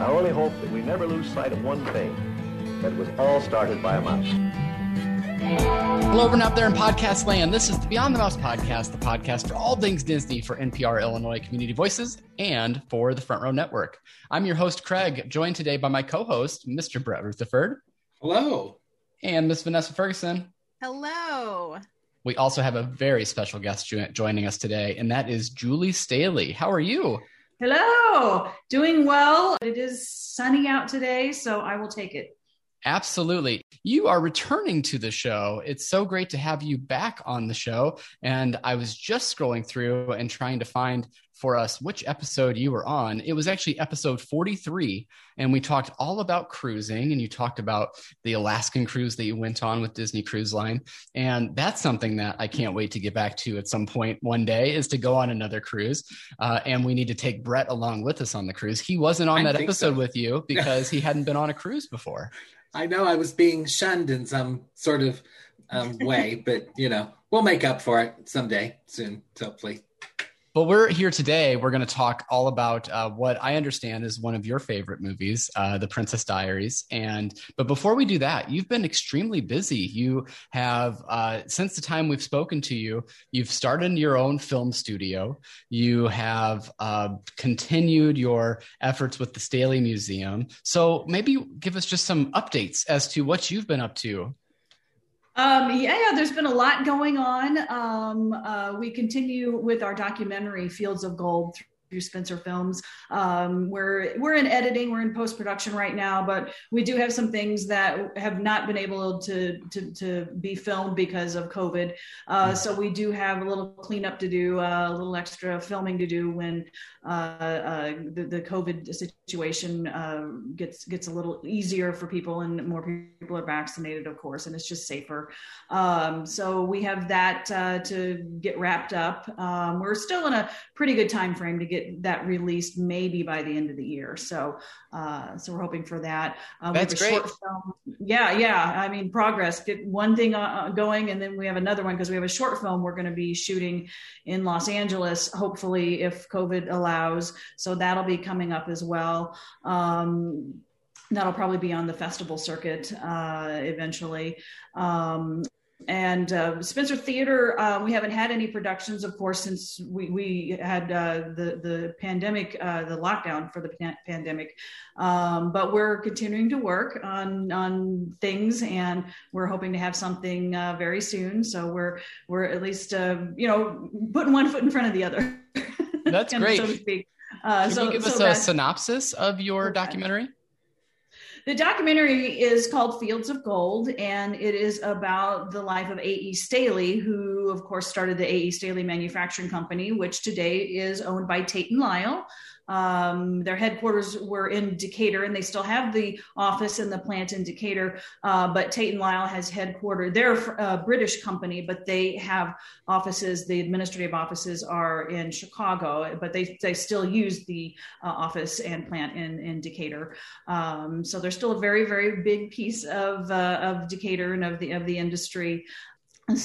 I only hope that we never lose sight of one thing, that it was all started by a mouse. Hello, everyone out there in podcast land. This is the Beyond the Mouse podcast, the podcast for all things Disney for NPR Illinois Community Voices and for the Front Row Network. I'm your host, Craig, joined today by my co host, Mr. Brett Rutherford. Hello. And Miss Vanessa Ferguson. Hello. We also have a very special guest joining us today, and that is Julie Staley. How are you? Hello. Doing well. It is sunny out today, so I will take it. Absolutely. You are returning to the show. It's so great to have you back on the show. And I was just scrolling through and trying to find for us which episode you were on. It was actually episode 43. And we talked all about cruising. And you talked about the Alaskan cruise that you went on with Disney Cruise Line. And that's something that I can't wait to get back to at some point one day is to go on another cruise. Uh, and we need to take Brett along with us on the cruise. He wasn't on I that episode so. with you because he hadn't been on a cruise before. I know I was being shunned in some sort of um, way, but you know, we'll make up for it someday soon, hopefully. But we're here today. We're going to talk all about uh, what I understand is one of your favorite movies, uh, The Princess Diaries. And but before we do that, you've been extremely busy. You have uh, since the time we've spoken to you, you've started your own film studio. You have uh, continued your efforts with the Staley Museum. So maybe give us just some updates as to what you've been up to. Um, yeah, yeah, there's been a lot going on. Um, uh, we continue with our documentary, Fields of Gold, through Spencer Films. Um, we're we're in editing, we're in post production right now, but we do have some things that have not been able to to, to be filmed because of COVID. Uh, so we do have a little cleanup to do, uh, a little extra filming to do when uh, uh, the, the COVID situation uh, gets gets a little easier for people and more people are vaccinated, of course, and it's just safer. Um, so we have that uh, to get wrapped up. Um, we're still in a pretty good time frame to get that released, maybe by the end of the year. So uh, so we're hoping for that. Uh, That's great. short film. Yeah, yeah. I mean, progress. Get one thing uh, going, and then we have another one because we have a short film we're going to be shooting in Los Angeles, hopefully, if COVID allows. So that'll be coming up as well. Um, that'll probably be on the festival circuit uh, eventually. Um, and uh, Spencer Theater, uh, we haven't had any productions, of course, since we, we had uh, the the pandemic, uh, the lockdown for the pan- pandemic. Um, but we're continuing to work on on things, and we're hoping to have something uh, very soon. So we're we're at least uh, you know putting one foot in front of the other. That's of, great. so to speak. Uh, Can so, you give so us a synopsis of your documentary? The documentary is called Fields of Gold, and it is about the life of A.E. Staley, who, of course, started the A.E. Staley Manufacturing Company, which today is owned by Tate and Lyle. Um, their headquarters were in Decatur, and they still have the office and the plant in Decatur. Uh, but Tate and Lyle has headquartered. They're a British company, but they have offices. The administrative offices are in Chicago, but they they still use the uh, office and plant in in Decatur. Um, so they're still a very very big piece of uh, of Decatur and of the of the industry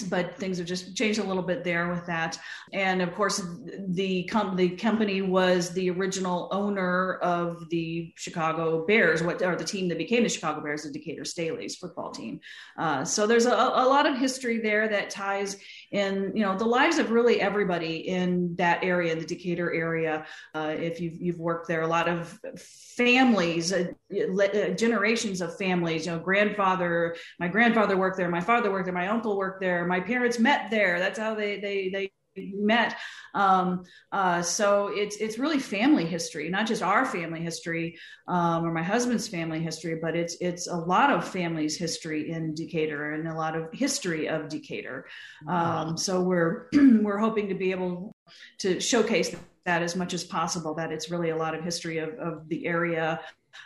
but things have just changed a little bit there with that. And of course, the com- the company was the original owner of the Chicago Bears, what or the team that became the Chicago Bears, the Decatur Staley's football team. Uh, so there's a, a lot of history there that ties in, you know, the lives of really everybody in that area, the Decatur area. Uh, if you've you've worked there, a lot of families, uh, uh, generations of families. You know, grandfather, my grandfather worked there, my father worked there, my uncle worked there, my parents met there. That's how they they they met. Um, uh, so it's it's really family history, not just our family history um, or my husband's family history, but it's it's a lot of families' history in Decatur and a lot of history of Decatur. Um, so we're we're hoping to be able to showcase that as much as possible. That it's really a lot of history of, of the area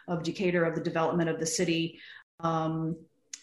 of Decatur, of the development of the city. Um,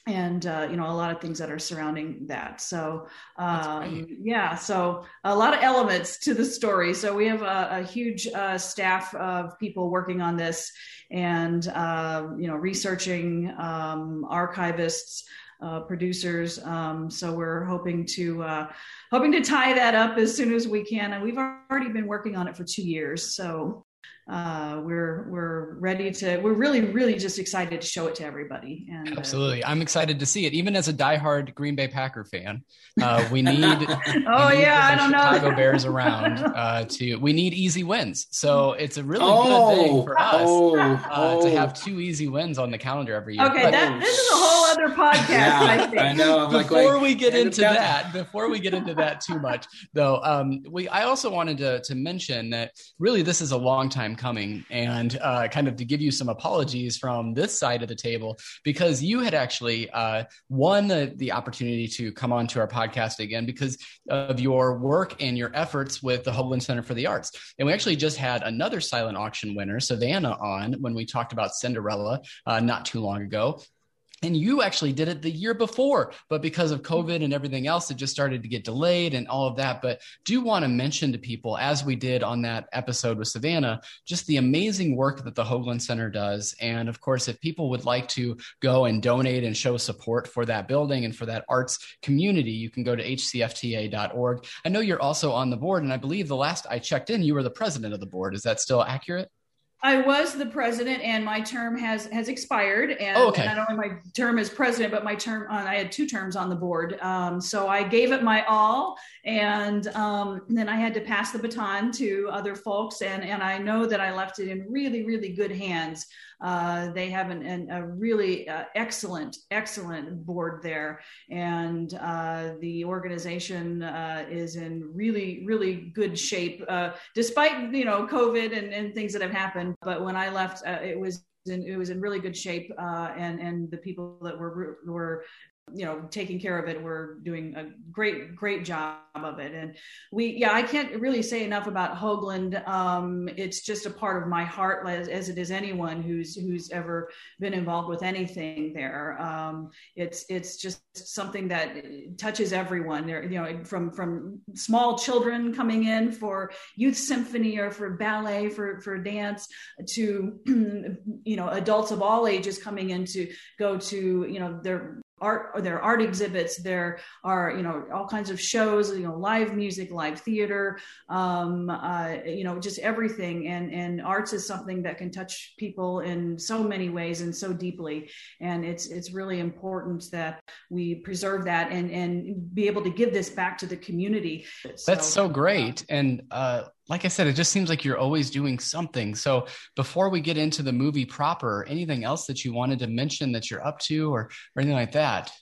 and uh, you know a lot of things that are surrounding that. So um, yeah so a lot of elements to the story. So we have a, a huge uh, staff of people working on this and uh, you know researching um, archivists uh, producers. Um, so we're hoping to uh, hoping to tie that up as soon as we can. And we've already been working on it for two years so uh, we're we're ready to. We're really, really just excited to show it to everybody. And uh, absolutely, uh, I'm excited to see it. Even as a diehard Green Bay Packer fan, uh, we need. oh we need yeah, I don't Chicago know. Chicago Bears around uh, to. We need easy wins, so it's a really oh, good thing for us oh, uh, to have two easy wins on the calendar every year. Okay, but, that this is a whole other podcast. yeah, I, think. I know. I'm before like, like, we get into that, before we get into that too much, though, um, we I also wanted to to mention that really this is a long time coming, and uh, kind of to give you some apologies from this side of the table because you had actually uh, won the the opportunity to come on to our podcast again because of your work and your efforts with the Hoogland Center for the Arts, and we actually just had another silent auction winner, Savannah, on when we talked about Cinderella uh, not too long ago and you actually did it the year before but because of mm-hmm. covid and everything else it just started to get delayed and all of that. But do want to mention to people as we did on that episode with savannah just the amazing work that the hoogland center does. And of course if people would like to go and donate and show support for that building and for that arts community you can go to hcfta.org i know you're also on the board and i believe the last i checked in you were the president of the board. Is that still accurate I was the president, and my term has has expired. And, oh, okay. and not only my term as president, but my term on, I had two terms on the board. Um, so I gave it my all, and um, then I had to pass the baton to other folks. And and I know that I left it in really really good hands. Uh, they have an, an, a really uh, excellent excellent board there, and uh, the organization uh, is in really really good shape, uh, despite you know COVID and, and things that have happened. But when I left, uh, it was in, it was in really good shape, uh, and and the people that were were you know taking care of it we're doing a great great job of it. And we yeah i can't really say enough about hoogland. Um, it's just a part of my heart as, as, it is anyone who's who's ever been involved with anything there. Um, it's it's just something that touches everyone. There you know from from small children coming in for youth symphony or for ballet for for dance to you know adults of all ages coming in to go to you know their art or there are art exhibits there are you know all kinds of shows you know live music live theater um, uh, you know just everything. And and arts is something that can touch people in so many ways and so deeply. And it's it's really important that we preserve that and and be able to give this back to the community. That's so, so great. And uh like I said, it just seems like you're always doing something. So before we get into the movie proper, anything else that you wanted to mention that you're up to or, or anything like that?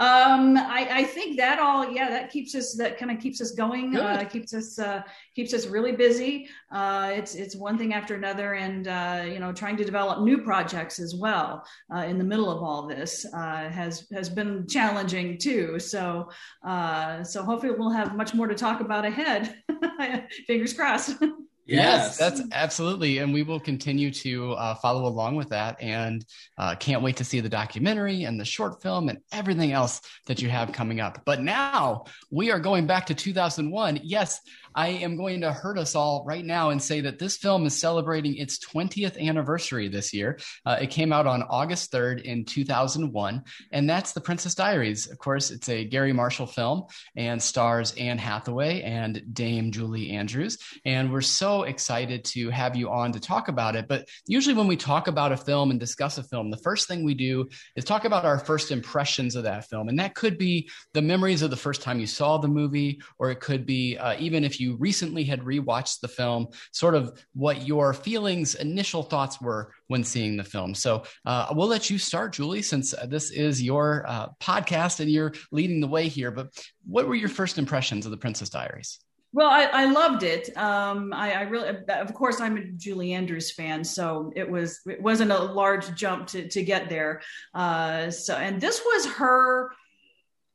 Um, I, I, think that all, yeah, that keeps us, that kind of keeps us going, uh, keeps us, uh, keeps us really busy. Uh, it's, it's one thing after another and, uh, you know, trying to develop new projects as well, uh, in the middle of all this, uh, has, has been challenging too. So, so hopefully we'll have much more to talk about ahead. Fingers crossed. Yes. that's absolutely. And we will continue to uh, follow along with that. And uh, can't wait to see the documentary and the short film and everything else that you have coming up. But now we are going back to 2001. Yes, I am going to hurt us all right now and say that this film is celebrating its 20th anniversary this year. Uh, it came out on August 3rd in 2001, and that's The Princess Diaries. Of course, it's a Garry Marshall film and stars Anne Hathaway and Dame Julie Andrews. And we're so excited to have you on to talk about it. But usually, when we talk about a film and discuss a film, the first thing we do is talk about our first impressions of that film. And that could be the memories of the first time you saw the movie, or it could be uh, even if you recently had rewatched the film, sort of what your feelings, initial thoughts were when seeing the film. So uh, we'll let you start, Julie, since this is your uh, podcast and you're leading the way here. But what were your first impressions of The Princess Diaries? Well, I, I loved it. Um, I, I, really, of course, I'm a Julie Andrews fan, so it was it wasn't a large jump to to get there. Uh, so, and this was her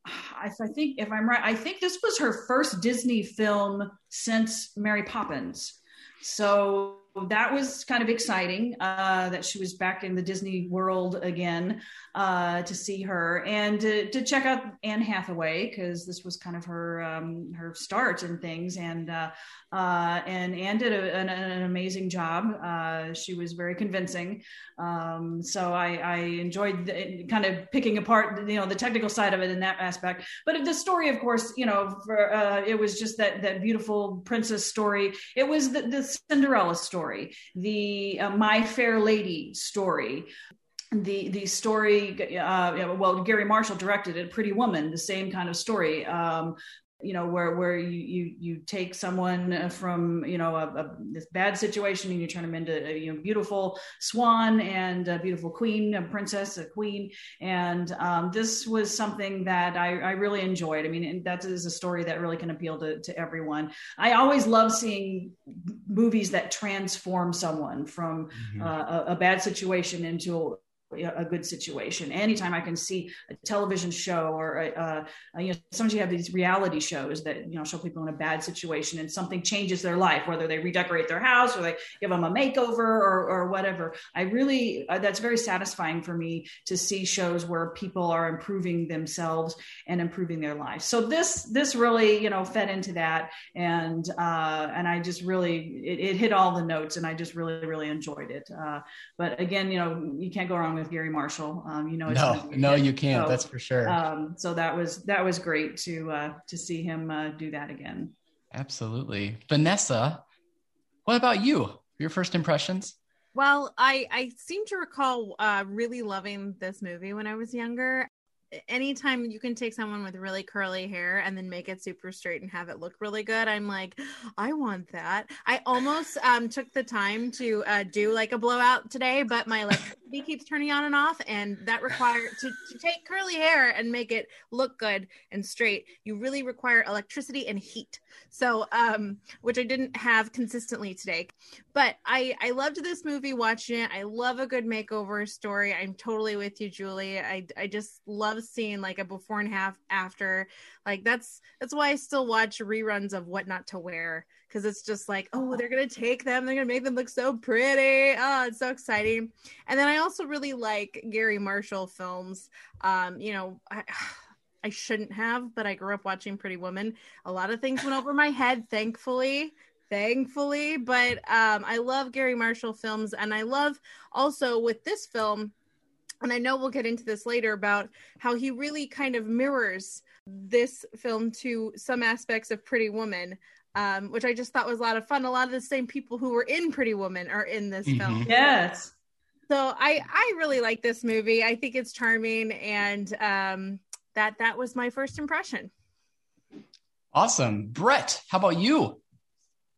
I, I think if I'm right, I think this was her first Disney film since Mary Poppins. So that was kind of exciting uh, that she was back in the Disney world again uh, to see her and to, to check out Anne Hathaway because this was kind of her um, her start and things and uh, uh, and Anne did a, an, an, amazing job. Uh, she was very convincing. Um, so I, I enjoyed the, kind of picking apart, you know, the technical side of it in that aspect. But the story, of course, you know, for, uh, it was just that that beautiful princess story. It was the, the Cinderella story story, the uh, My Fair Lady story, the the story uh, well garry marshall directed it pretty woman the same kind of story. Um, you know where where you you, you take someone from you know a, a, this bad situation and you turn them into a you know beautiful swan and a beautiful queen a princess a queen. And um, this was something that I, I really enjoyed. I mean that is a story that really can appeal to, to everyone. I always love seeing movies that transform someone from mm-hmm. uh, a, a, bad situation into a good situation. Anytime I can see a television show or a, you know sometimes you have these reality shows that you know show people in a bad situation and something changes their life, whether they redecorate their house or they give them a makeover or, or whatever. I really uh, that's very satisfying for me to see shows where people are improving themselves and improving their lives. So this this really you know fed into that and uh, and I just really it, it, hit all the notes and I just really really enjoyed it. Uh, but again, you know you can't go wrong with Garry Marshall. Um, you know, no, no, you can't. So, that's for sure. Um, so that was that was great to uh, to see him uh, do that again. Absolutely, Vanessa. What about you? Your first impressions? Well, I I seem to recall uh, really loving this movie when I was younger anytime you can take someone with really curly hair and then make it super straight and have it look really good i'm like i want that. I almost um, took the time to uh, do like a blowout today but my electricity keeps turning on and off and that requires to, to take curly hair and make it look good and straight you really require electricity and heat so um which i didn't have consistently today. But i i loved this movie watching it. I love a good makeover story. I'm totally with you julie. I i just love seeing like a before and half after. Like that's that's why i still watch reruns of what not to wear because it's just like oh they're gonna take them. They're gonna make them look so pretty. Oh it's so exciting. And then i also really like Garry marshall films. Um you know I, I shouldn't have, but I grew up watching Pretty Woman. A lot of things went over my head, thankfully thankfully but um, i love Garry marshall films and i love also with this film and I know we'll get into this later about how he really kind of mirrors this film to some aspects of Pretty Woman, um, which I just thought was a lot of fun. A lot of the same people who were in Pretty Woman are in this mm-hmm. film. Yes. So I I really like this movie. I think it's charming, and um, that that was my first impression. Awesome, Brett. How about you?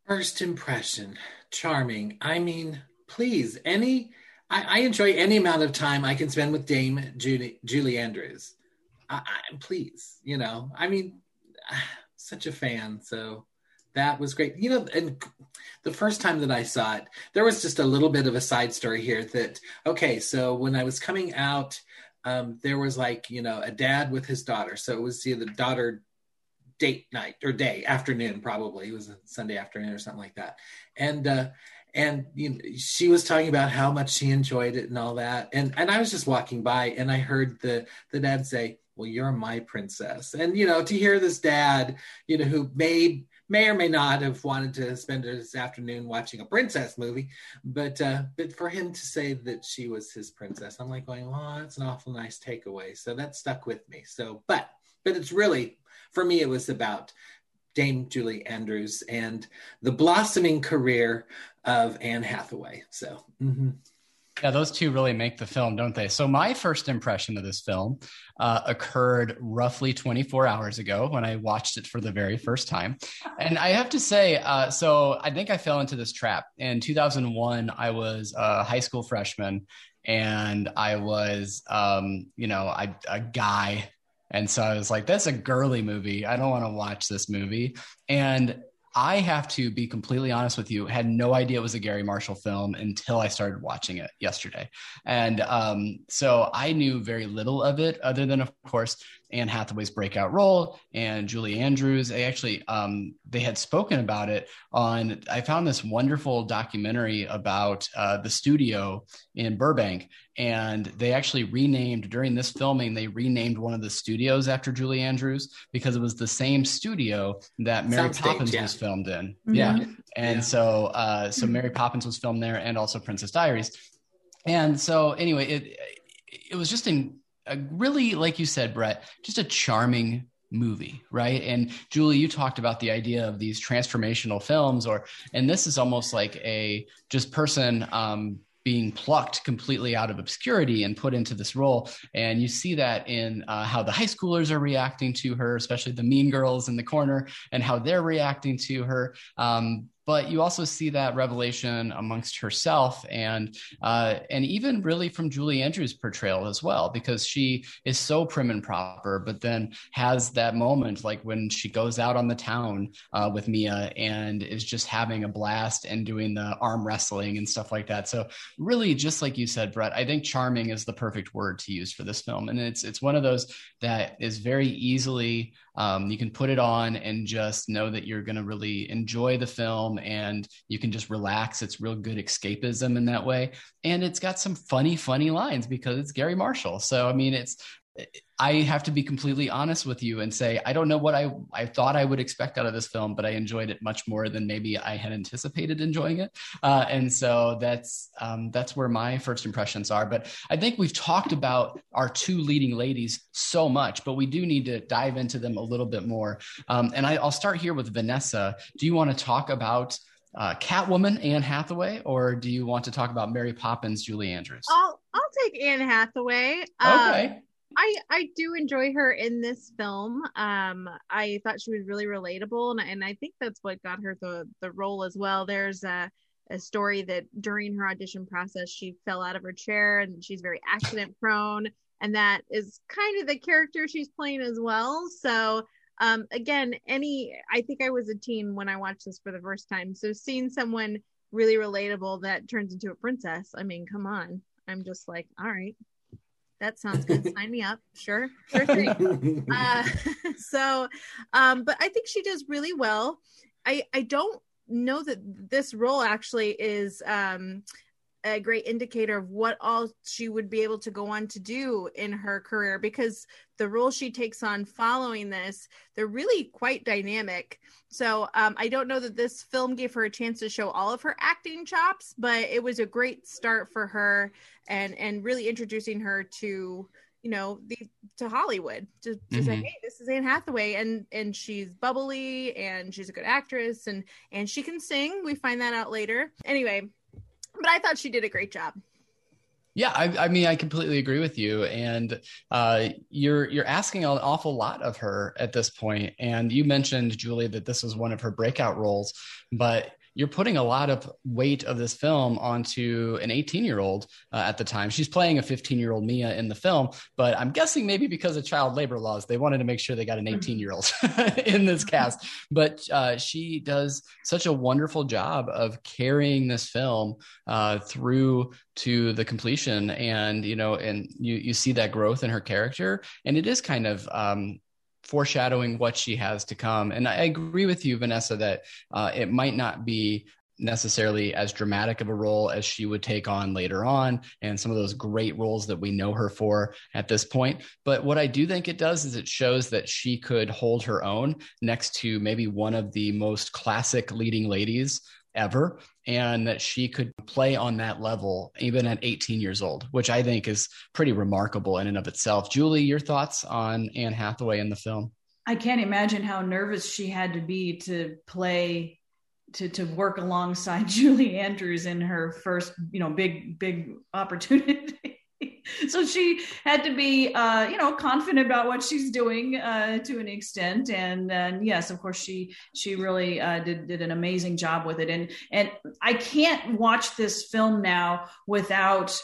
First impression, charming. I mean, please, any I, I, enjoy any amount of time I can spend with Dame Julie, Julie Andrews. I, I, please, you know, I mean, such a fan. So that was great. You know, and the first time that I saw it, there was just a little bit of a side story here that, okay, so when I was coming out, um, there was like, you know, a dad with his daughter. So it was either daughter date night or day, afternoon, probably. It was a Sunday afternoon or something like that. And, uh, and you know, she was talking about how much she enjoyed it and all that and and i was just walking by and i heard the the dad say well you're my princess and you know to hear this dad you know who may may or may not have wanted to spend this afternoon watching a princess movie but uh but for him to say that she was his princess i'm like going oh that's an awful nice takeaway so that stuck with me so but but it's really for me it was about Dame Julie Andrews and the blossoming career of Anne Hathaway. So, mm-hmm. Yeah, those two really make the film, don't they? So, my first impression of this film uh, occurred roughly 24 hours ago when I watched it for the very first time. And I have to say, uh, so I think I fell into this trap. In 2001, I was a high school freshman and I was, um, you know, I, a guy and so I was like, that's a girly movie. I don't want to watch this movie. And I have to be completely honest with you, had no idea it was a Garry Marshall film until I started watching it yesterday. And um, so I knew very little of it, other than, of course, Anne Hathaway's breakout role and Julie Andrews. They actually um, they had spoken about it on. I found this wonderful documentary about uh, the studio in Burbank, and they actually renamed during this filming. They renamed one of the studios after Julie Andrews because it was the same studio that Mary Sounds Poppins yeah. was filmed in. Mm-hmm. Yeah, and yeah. so uh, so Mary Poppins was filmed there, and also Princess Diaries. And so anyway, it it was just in a really, like you said, Brett, just a charming movie right and julie you talked about the idea of these transformational films or and this is almost like a just person um being plucked completely out of obscurity and put into this role. And you see that in uh, how the high schoolers are reacting to her, especially the mean girls in the corner, and how they're reacting to her. Um, but you also see that revelation amongst herself and uh, and even really from Julie Andrews' portrayal as well, because she is so prim and proper, but then has that moment like when she goes out on the town uh, with Mia and is just having a blast and doing the arm wrestling and stuff like that. So really, just like you said, Brett, I think charming is the perfect word to use for this film, and it's it's one of those that is very easily um, you can put it on and just know that you're going to really enjoy the film and you can just relax. It's real good escapism in that way. And it's got some funny, funny lines because it's Garry Marshall. So, I mean, it's, I have to be completely honest with you and say I don't know what I I thought I would expect out of this film, but I enjoyed it much more than maybe I had anticipated enjoying it. Uh, and so that's um, that's where my first impressions are. But I think we've talked about our two leading ladies so much, but we do need to dive into them a little bit more. Um, and I, will start here with Vanessa. Do you want to talk about? Uh, Catwoman, Anne Hathaway, or do you want to talk about Mary Poppins, Julie Andrews? I'll I'll take Anne Hathaway. Okay. I I do enjoy her in this film. Um, I thought she was really relatable, and and I think that's what got her the the role as well. There's a a story that during her audition process she fell out of her chair and she's very accident prone, and that is kind of the character she's playing as well. So um, again, any I think I was a teen when I watched this for the first time, so seeing someone really relatable that turns into a princess, I mean, come on. I'm just like, all right, that sounds good. Sign me up. Sure, sure thing. uh, so, um, but I think she does really well. I I don't know that this role actually is um, a great indicator of what all she would be able to go on to do in her career because the role she takes on following this they're really quite dynamic. So um, i don't know that this film gave her a chance to show all of her acting chops but it was a great start for her and and really introducing her to you know the to hollywood. To, to mm-hmm. say hey this is anne hathaway and and she's bubbly and she's a good actress and and she can sing. We find that out later. Anyway but I thought she did a great job. Yeah, I, I, mean, I completely agree with you, and uh, you're you're asking an awful lot of her at this point. And you mentioned Julie that this was one of her breakout roles, but you're putting a lot of weight of this film onto an 18 year old uh, at the time. She's playing a 15 year old Mia in the film, but I'm guessing maybe because of child labor laws, they wanted to make sure they got an mm-hmm. 18 year old in this cast. But uh, she does such a wonderful job of carrying this film uh, through to the completion, and you know, and you you see that growth in her character, and it is kind of um, foreshadowing what she has to come. And I agree with you, Vanessa, that uh, it might not be necessarily as dramatic of a role as she would take on later on and some of those great roles that we know her for at this point but what i do think it does is it shows that she could hold her own next to maybe one of the most classic leading ladies ever and that she could play on that level even at 18 years old, which I think is pretty remarkable in and of itself. Julie, your thoughts on Anne Hathaway in the film? I can't imagine how nervous she had to be to play to to work alongside Julie Andrews in her first, you know, big big opportunity. so she had to be uh, you know confident about what she's doing uh, to an extent. And, and yes of course she she really uh, did, did an amazing job with it. And and i can't watch this film now without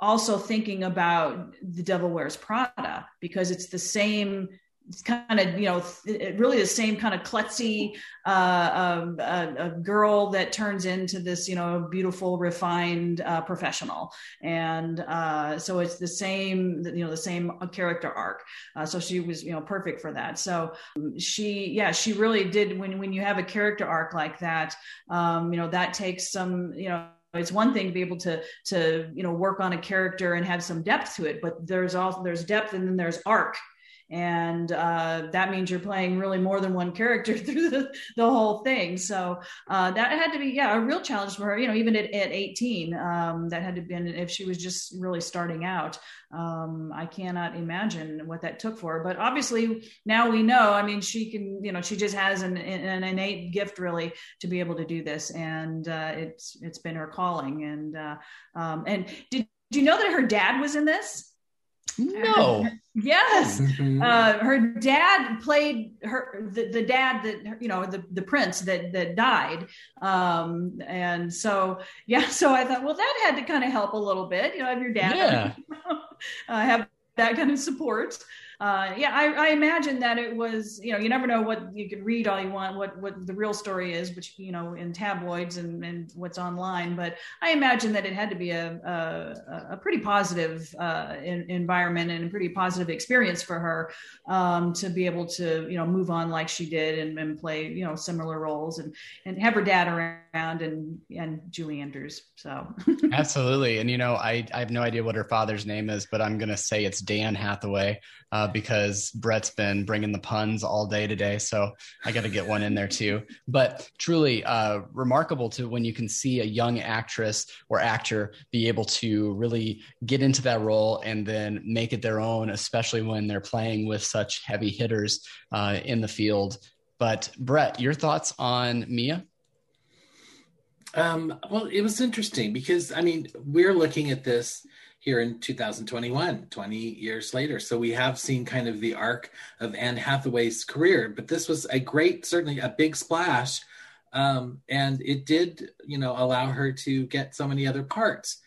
also thinking about the devil wears prada because it's the same kind of you know really the same kind of klutzy uh, um, a, girl that turns into this you know beautiful refined uh, professional. And uh, so it's the same you know the same character arc. Uh, so she was you know perfect for that. So she yeah she really did when when you have a character arc like that um, you know that takes some you know it's one thing to be able to to you know work on a character and have some depth to it but there's also there's depth and then there's arc and uh, that means you're playing really more than one character through the, the whole thing. So uh, that had to be, yeah, a real challenge for her. You know, even at, at 18, um, that had to been if she was just really starting out. Um, I cannot imagine what that took for her. But obviously, now we know. I mean, she can, you know, she just has an, an innate gift really to be able to do this, and uh, it's it's been her calling. And uh, um, and did, did you know that her dad was in this? No. Yes. Mm-hmm. Uh, her dad played her the, the dad that you know the the prince that that died. Um, and so yeah, so I thought, well, that had to kind of help a little bit. You know, have your dad yeah. uh, have that kind of support uh, yeah, I, I, imagine that it was, you know, you never know what you could read all you want, what, what the real story is, which, you know, in tabloids and, and what's online. But I imagine that it had to be a, a, a pretty positive uh, in, environment and a pretty positive experience for her um, to be able to, you know, move on like she did and, and play, you know, similar roles and, and have her dad around and, and Julie Andrews. So absolutely. And, you know, I, I have no idea what her father's name is, but I'm going to say it's Dan Hathaway uh, because Brett's been bringing the puns all day today. So I got to get one in there too. But truly uh, remarkable to when you can see a young actress or actor be able to really get into that role and then make it their own, especially when they're playing with such heavy hitters uh, in the field. But Brett, your thoughts on Mia? Um, well, it was interesting because I mean, we're looking at this here in 2021, 20 years later. So we have seen kind of the arc of Anne Hathaway's career, but this was a great, certainly a big splash. Um, and it did, you know, allow her to get so many other parts.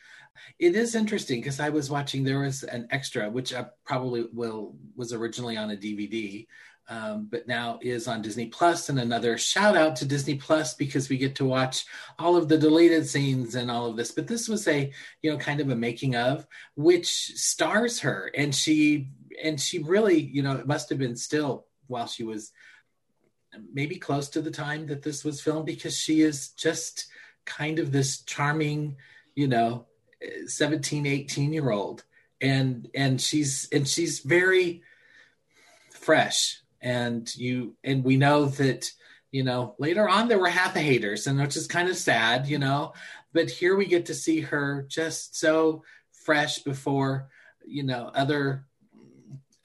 It is interesting because I was watching, there was an extra, which I probably will, was originally on a DVD um, but now is on Disney Plus. And another shout out to Disney Plus because we get to watch all of the deleted scenes and all of this. But this was a, you know, kind of a making of, which stars her, and she and she really, you know, it must have been still while she was maybe close to the time that this was filmed because she is just kind of this charming, you know, 17, 18 year old. And and she's and she's very fresh and you and we know that you know later on there were half haters and which is kind of sad you know but here we get to see her just so fresh before you know other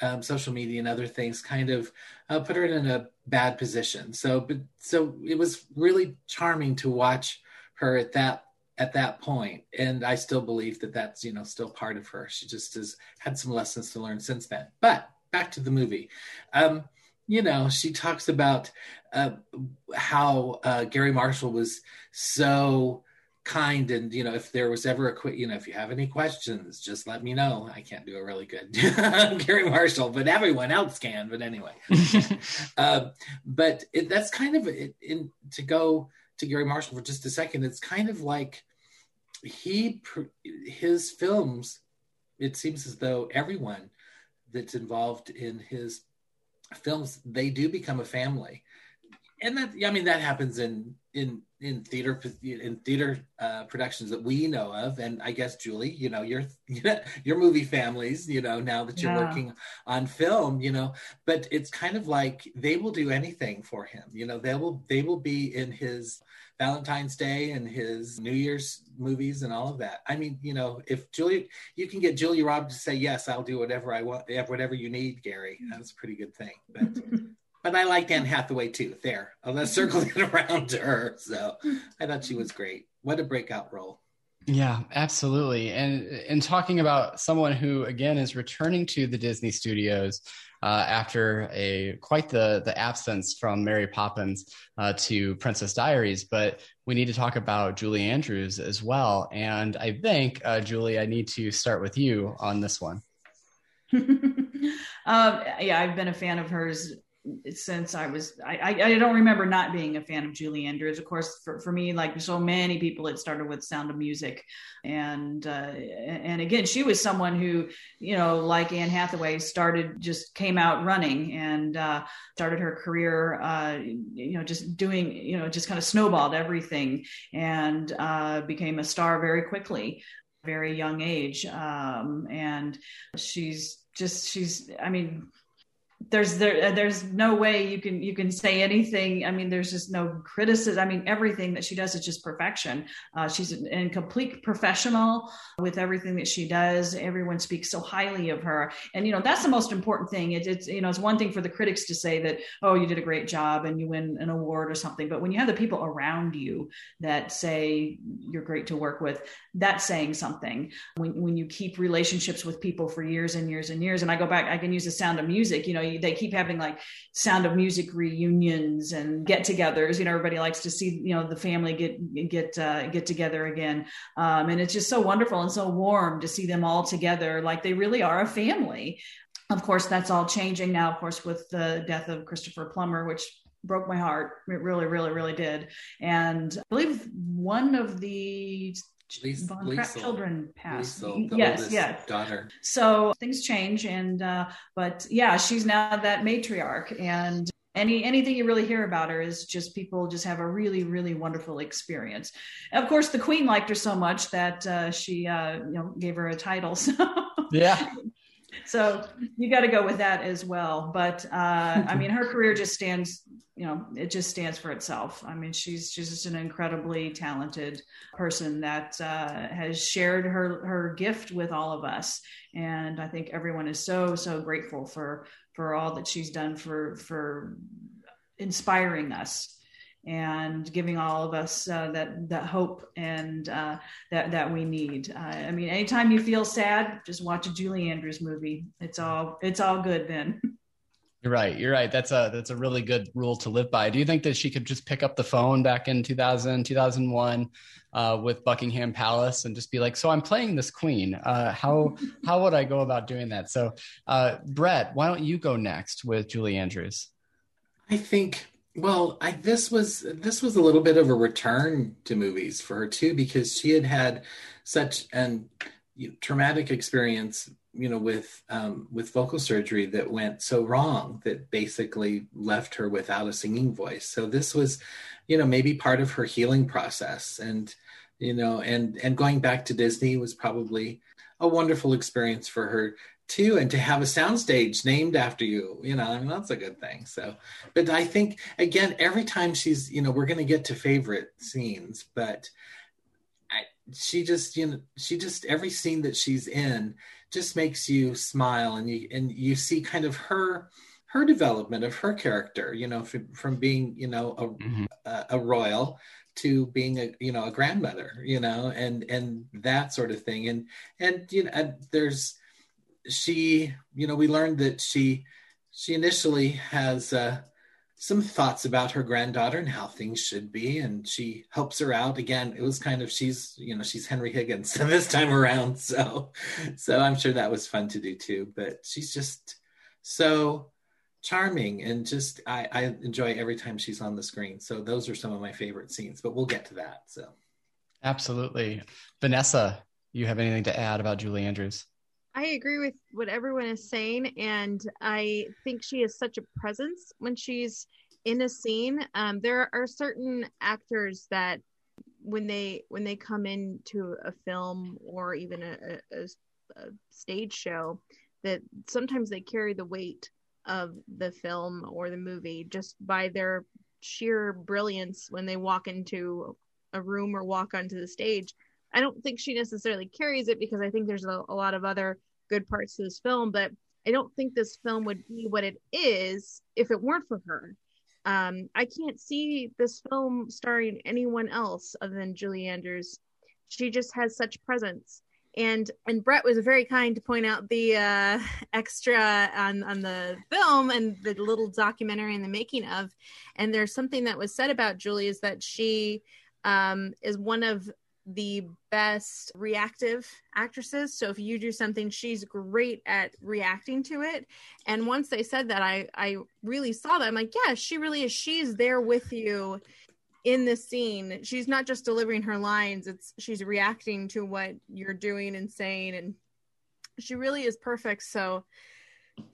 um, social media and other things kind of uh, put her in a bad position. So but so it was really charming to watch her at that at that point and i still believe that that's you know still part of her. She just has had some lessons to learn since then. But back to the movie. Um you know, she talks about uh, how uh, Garry Marshall was so kind and you know if there was ever a quick you know if you have any questions just let me know. I can't do a really good garry marshall but everyone else can but anyway. Uh, but it, that's kind of it, in to go to garry marshall for just a second it's kind of like he his films it seems as though everyone that's involved in his films they do become a family. And that i mean that happens in in in theater in theater uh, productions that we know of. And i guess julie you know your your movie families you know now that you're yeah. working on film you know but it's kind of like they will do anything for him. You know they will they will be in his valentine's day and his new year's movies and all of that i mean you know if julie you can get julia roberts to say yes i'll do whatever i want whatever you need gary mm-hmm. that's a pretty good thing but but I liked Anne Hathaway too. There, oh, let's circle it around to her. So I thought she was great. What a breakout role. Yeah, absolutely. And and talking about someone who again is returning to the Disney studios uh, after a quite the the absence from Mary Poppins uh, to Princess Diaries, but we need to talk about Julie Andrews as well. And I think uh, Julie, I need to start with you on this one. um, yeah, I've been a fan of hers since I was, I, I don't remember not being a fan of Julie Andrews. Of course, for, for me, like so many people, it started with Sound of Music, and uh, and again, she was someone who, you know, like Anne Hathaway, started just came out running and uh, started her career, uh, you know, just doing, you know, just kind of snowballed everything and uh, became a star very quickly, very young age, um, and she's just she's, I mean there's there uh, there's no way you can you can say anything. I mean there's just no criticism. I mean everything that she does is just perfection. Uh, she's an complete professional with everything that she does. Everyone speaks so highly of her. And you know that's the most important thing. It, it's you know it's one thing for the critics to say that oh you did a great job and you win an award or something. But when you have the people around you that say you're great to work with that's saying something. When, when you keep relationships with people for years and years and years and i go back i can use the sound of music you know they keep having like sound of music reunions and get-togethers. You know, everybody likes to see you know the family get get uh, get together again, um, and it's just so wonderful and so warm to see them all together, like they really are a family. Of course, that's all changing now. Of course, with the death of Christopher Plummer, which broke my heart. It really, really, really did. And I believe one of the Lisa, Von Trapp children passed. Liesl, yes, yes. Daughter. So things change, and uh, but yeah, she's now that matriarch, and any anything you really hear about her is just people just have a really really wonderful experience. And of course, the Queen liked her so much that uh, she uh, you know gave her a title. So yeah. So you got to go with that as well. But uh, I mean, her career just stands you know it just stands for itself. I mean she's she's just an incredibly talented person that uh, has shared her her gift with all of us. And i think everyone is so so grateful for for all that she's done for for inspiring us and giving all of us uh, that that hope and uh, that that we need. Uh, I mean, anytime you feel sad, just watch a Julie Andrews movie. It's all it's all good then. You're right. You're right. That's a that's a really good rule to live by. Do you think that she could just pick up the phone back in 2000, 2001 uh, with Buckingham Palace and just be like, "So I'm playing this queen. Uh, how how would I go about doing that?" So, uh, Brett, why don't you go next with Julie Andrews? I think. Well, I, this was this was a little bit of a return to movies for her too, because she had had such an traumatic experience you know with um, with vocal surgery that went so wrong that basically left her without a singing voice. So this was you know maybe part of her healing process. And you know and and going back to disney was probably a wonderful experience for her too and to have a soundstage named after you you know i mean that's a good thing so but i think again every time she's you know we're going to get to favorite scenes but I, she just you know she just every scene that she's in just makes you smile and you and you see kind of her her development of her character you know from, from being you know a, mm-hmm. a, a royal to being a you know a grandmother you know and and that sort of thing and and you know and there's she you know we learned that she she initially has uh some thoughts about her granddaughter and how things should be and she helps her out. Again it was kind of she's you know she's henry higgins this time around so so i'm sure that was fun to do too but she's just so charming and just i i enjoy every time she's on the screen. So those are some of my favorite scenes but we'll get to that so. Absolutely. Vanessa you have anything to add about julie andrews I agree with what everyone is saying, and I think she has such a presence when she's in a scene. Um, there are certain actors that when they when they come into a film or even a, a, a stage show, that sometimes they carry the weight of the film or the movie just by their sheer brilliance when they walk into a room or walk onto the stage. I don't think she necessarily carries it because I think there's a, a lot of other good parts to this film, but I don't think this film would be what it is if it weren't for her. Um, I can't see this film starring anyone else other than Julie Andrews. She just has such presence. And and Brett was very kind to point out the uh, extra on on the film and the little documentary in the making of. And there's something that was said about Julie is that she um, is one of the best reactive actresses. So if you do something, she's great at reacting to it. And once they said that, I I really saw that. I'm like, yeah, she really is. She's there with you in the scene. She's not just delivering her lines. It's she's reacting to what you're doing and saying, and she really is perfect. So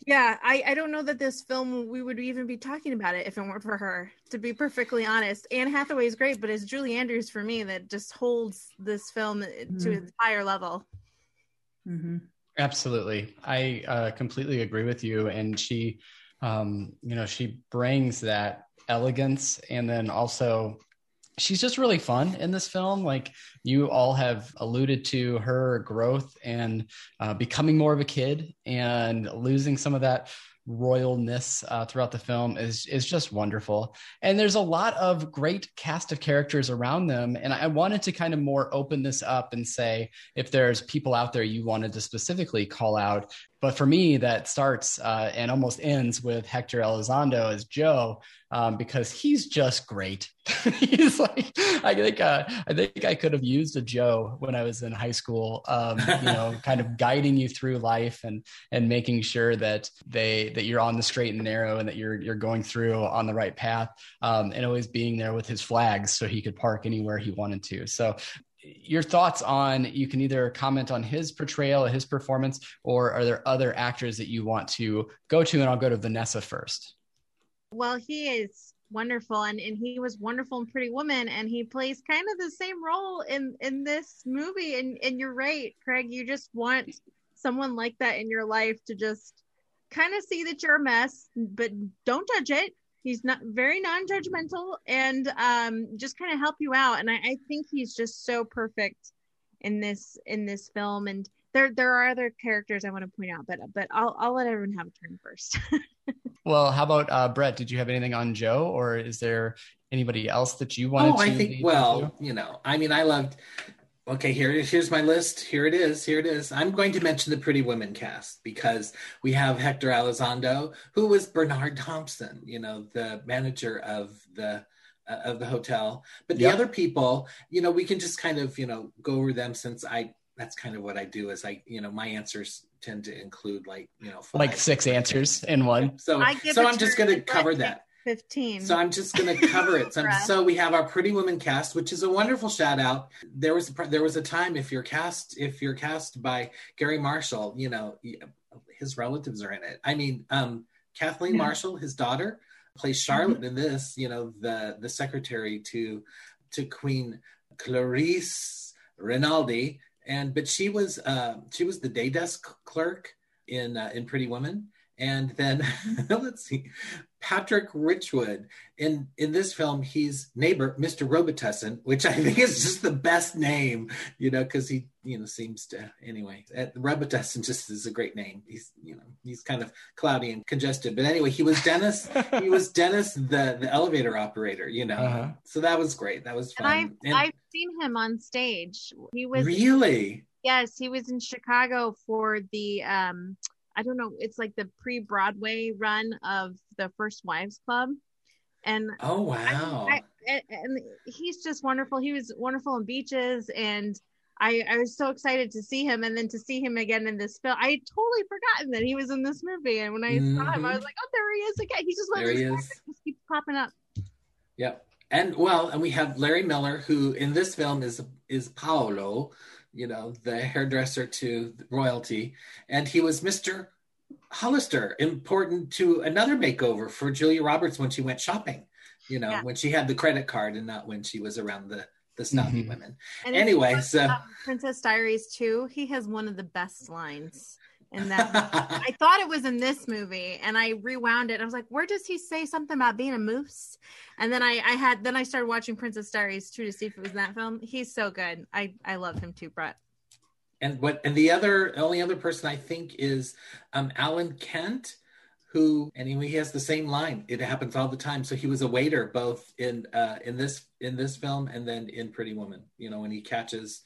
yeah I, I don't know that this film we would even be talking about it if it weren't for her to be perfectly honest anne hathaway is great but it's julie andrews for me that just holds this film mm-hmm. to its higher level mm-hmm. absolutely i uh, completely agree with you and she Um, you know, she brings that elegance and then also she's just really fun in this film. Like you all have alluded to her growth and uh, becoming more of a kid and losing some of that royalness uh, throughout the film is is just wonderful. And there's a lot of great cast of characters around them. And I wanted to kind of more open this up and say if there's people out there you wanted to specifically call out. But for me, that starts uh, and almost ends with Hector Elizondo as Joe um, because he's just great. he's like, I think, uh, I think I could have used a Joe when I was in high school. Um, you know, kind of guiding you through life and and making sure that they that you're on the straight and narrow and that you're you're going through on the right path. Um, and always being there with his flags so he could park anywhere he wanted to. So your thoughts on you can either comment on his portrayal his performance or are there other actors that you want to go to? And i'll go to vanessa first. Well he is wonderful and, and he was wonderful in pretty woman and he plays kind of the same role in in this movie. And and you're right craig you just want someone like that in your life to just kind of see that you're a mess but don't judge it he's not very non-judgmental and um, just kind of help you out. And I, I, think he's just so perfect in this in this film. And there there are other characters i want to point out but but i'll, I'll let everyone have a turn first. Well how about uh, brett? Did you have anything on joe or is there anybody else that you wanted to? oh i think well you know i mean i loved okay here here's my list. Here it is here it is. I'm going to mention the pretty women cast because we have hector elizondo who was bernard thompson you know the manager of the uh, of the hotel. But the yep. other people you know we can just kind of you know go over them since i that's kind of what i do is i you know my answers tend to include like you know like six answers in one. So so i'm just going to cover that 15. So I'm just going to cover it. So, so, we have our Pretty Woman cast, which is a wonderful shout out. There was there was a time if you're cast if you're cast by Garry Marshall, you know, his relatives are in it. I mean, um, Kathleen yeah. Marshall, his daughter, plays Charlotte mm-hmm. in this. You know, the the secretary to to Queen Clarice Rinaldi, and but she was uh, she was the day desk clerk in uh, in Pretty Woman. And then let's see, Patrick Richwood. In in this film, he's neighbor Mr. Robitussin, which I think is just the best name, you know, because he you know seems to anyway. Uh, Robitussin just is a great name. He's you know he's kind of cloudy and congested, but anyway, he was Dennis. he was Dennis, the the elevator operator, you know. Uh-huh. So that was great. That was fun. And I've, and, I've seen him on stage. He was really yes, he was in Chicago for the um I don't know, it's like the pre Broadway run of the First Wives Club. And oh wow. I, I, and he's just wonderful. He was wonderful in beaches and I, I was so excited to see him and then to see him again in this film. I had totally forgotten that he was in this movie. And when I mm-hmm. saw him, I was mm-hmm. like, oh, there he is again. He's just one there of those he just keeps popping up. Yep. And well, and we have Larry Miller, who in this film is is Paolo, you know, the hairdresser to royalty, and he was Mr. Hollister, important to another makeover for Julia Roberts when she went shopping, you know, yeah. when she had the credit card and not when she was around the the snobby mm-hmm. women. And anyway, so um, Princess Diaries 2, he has one of the best lines in that. I thought it was in this movie and I rewound it. I was like, where does he say something about being a moose? And then I, I had then I started watching Princess Diaries 2 to see if it was in that film. He's so good. I I love him too, Brett and what and the other only other person I think is um, Alan Kent, who and he, he has the same line. It happens all the time. So he was a waiter both in uh, in this in this film and then in Pretty Woman. You know when he catches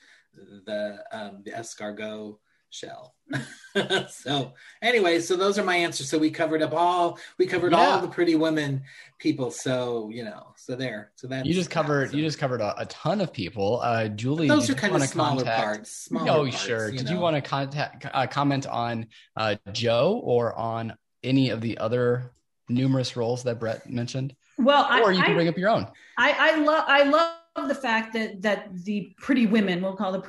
the um, the escargot shell. so anyway, so those are my answers. So we covered up all we covered yeah. all the pretty women people. So you know, so there. So that you just covered so. you just covered a, a, ton of people. Uh, Julie, but those are kind of smaller contact... parts. Smaller oh, parts, sure. Did know? you want to contact uh, comment on uh, Joe or on any of the other numerous roles that Brett mentioned? Well, or I, you can I, bring up your own. I, I love I love the fact that that the pretty women, we'll call the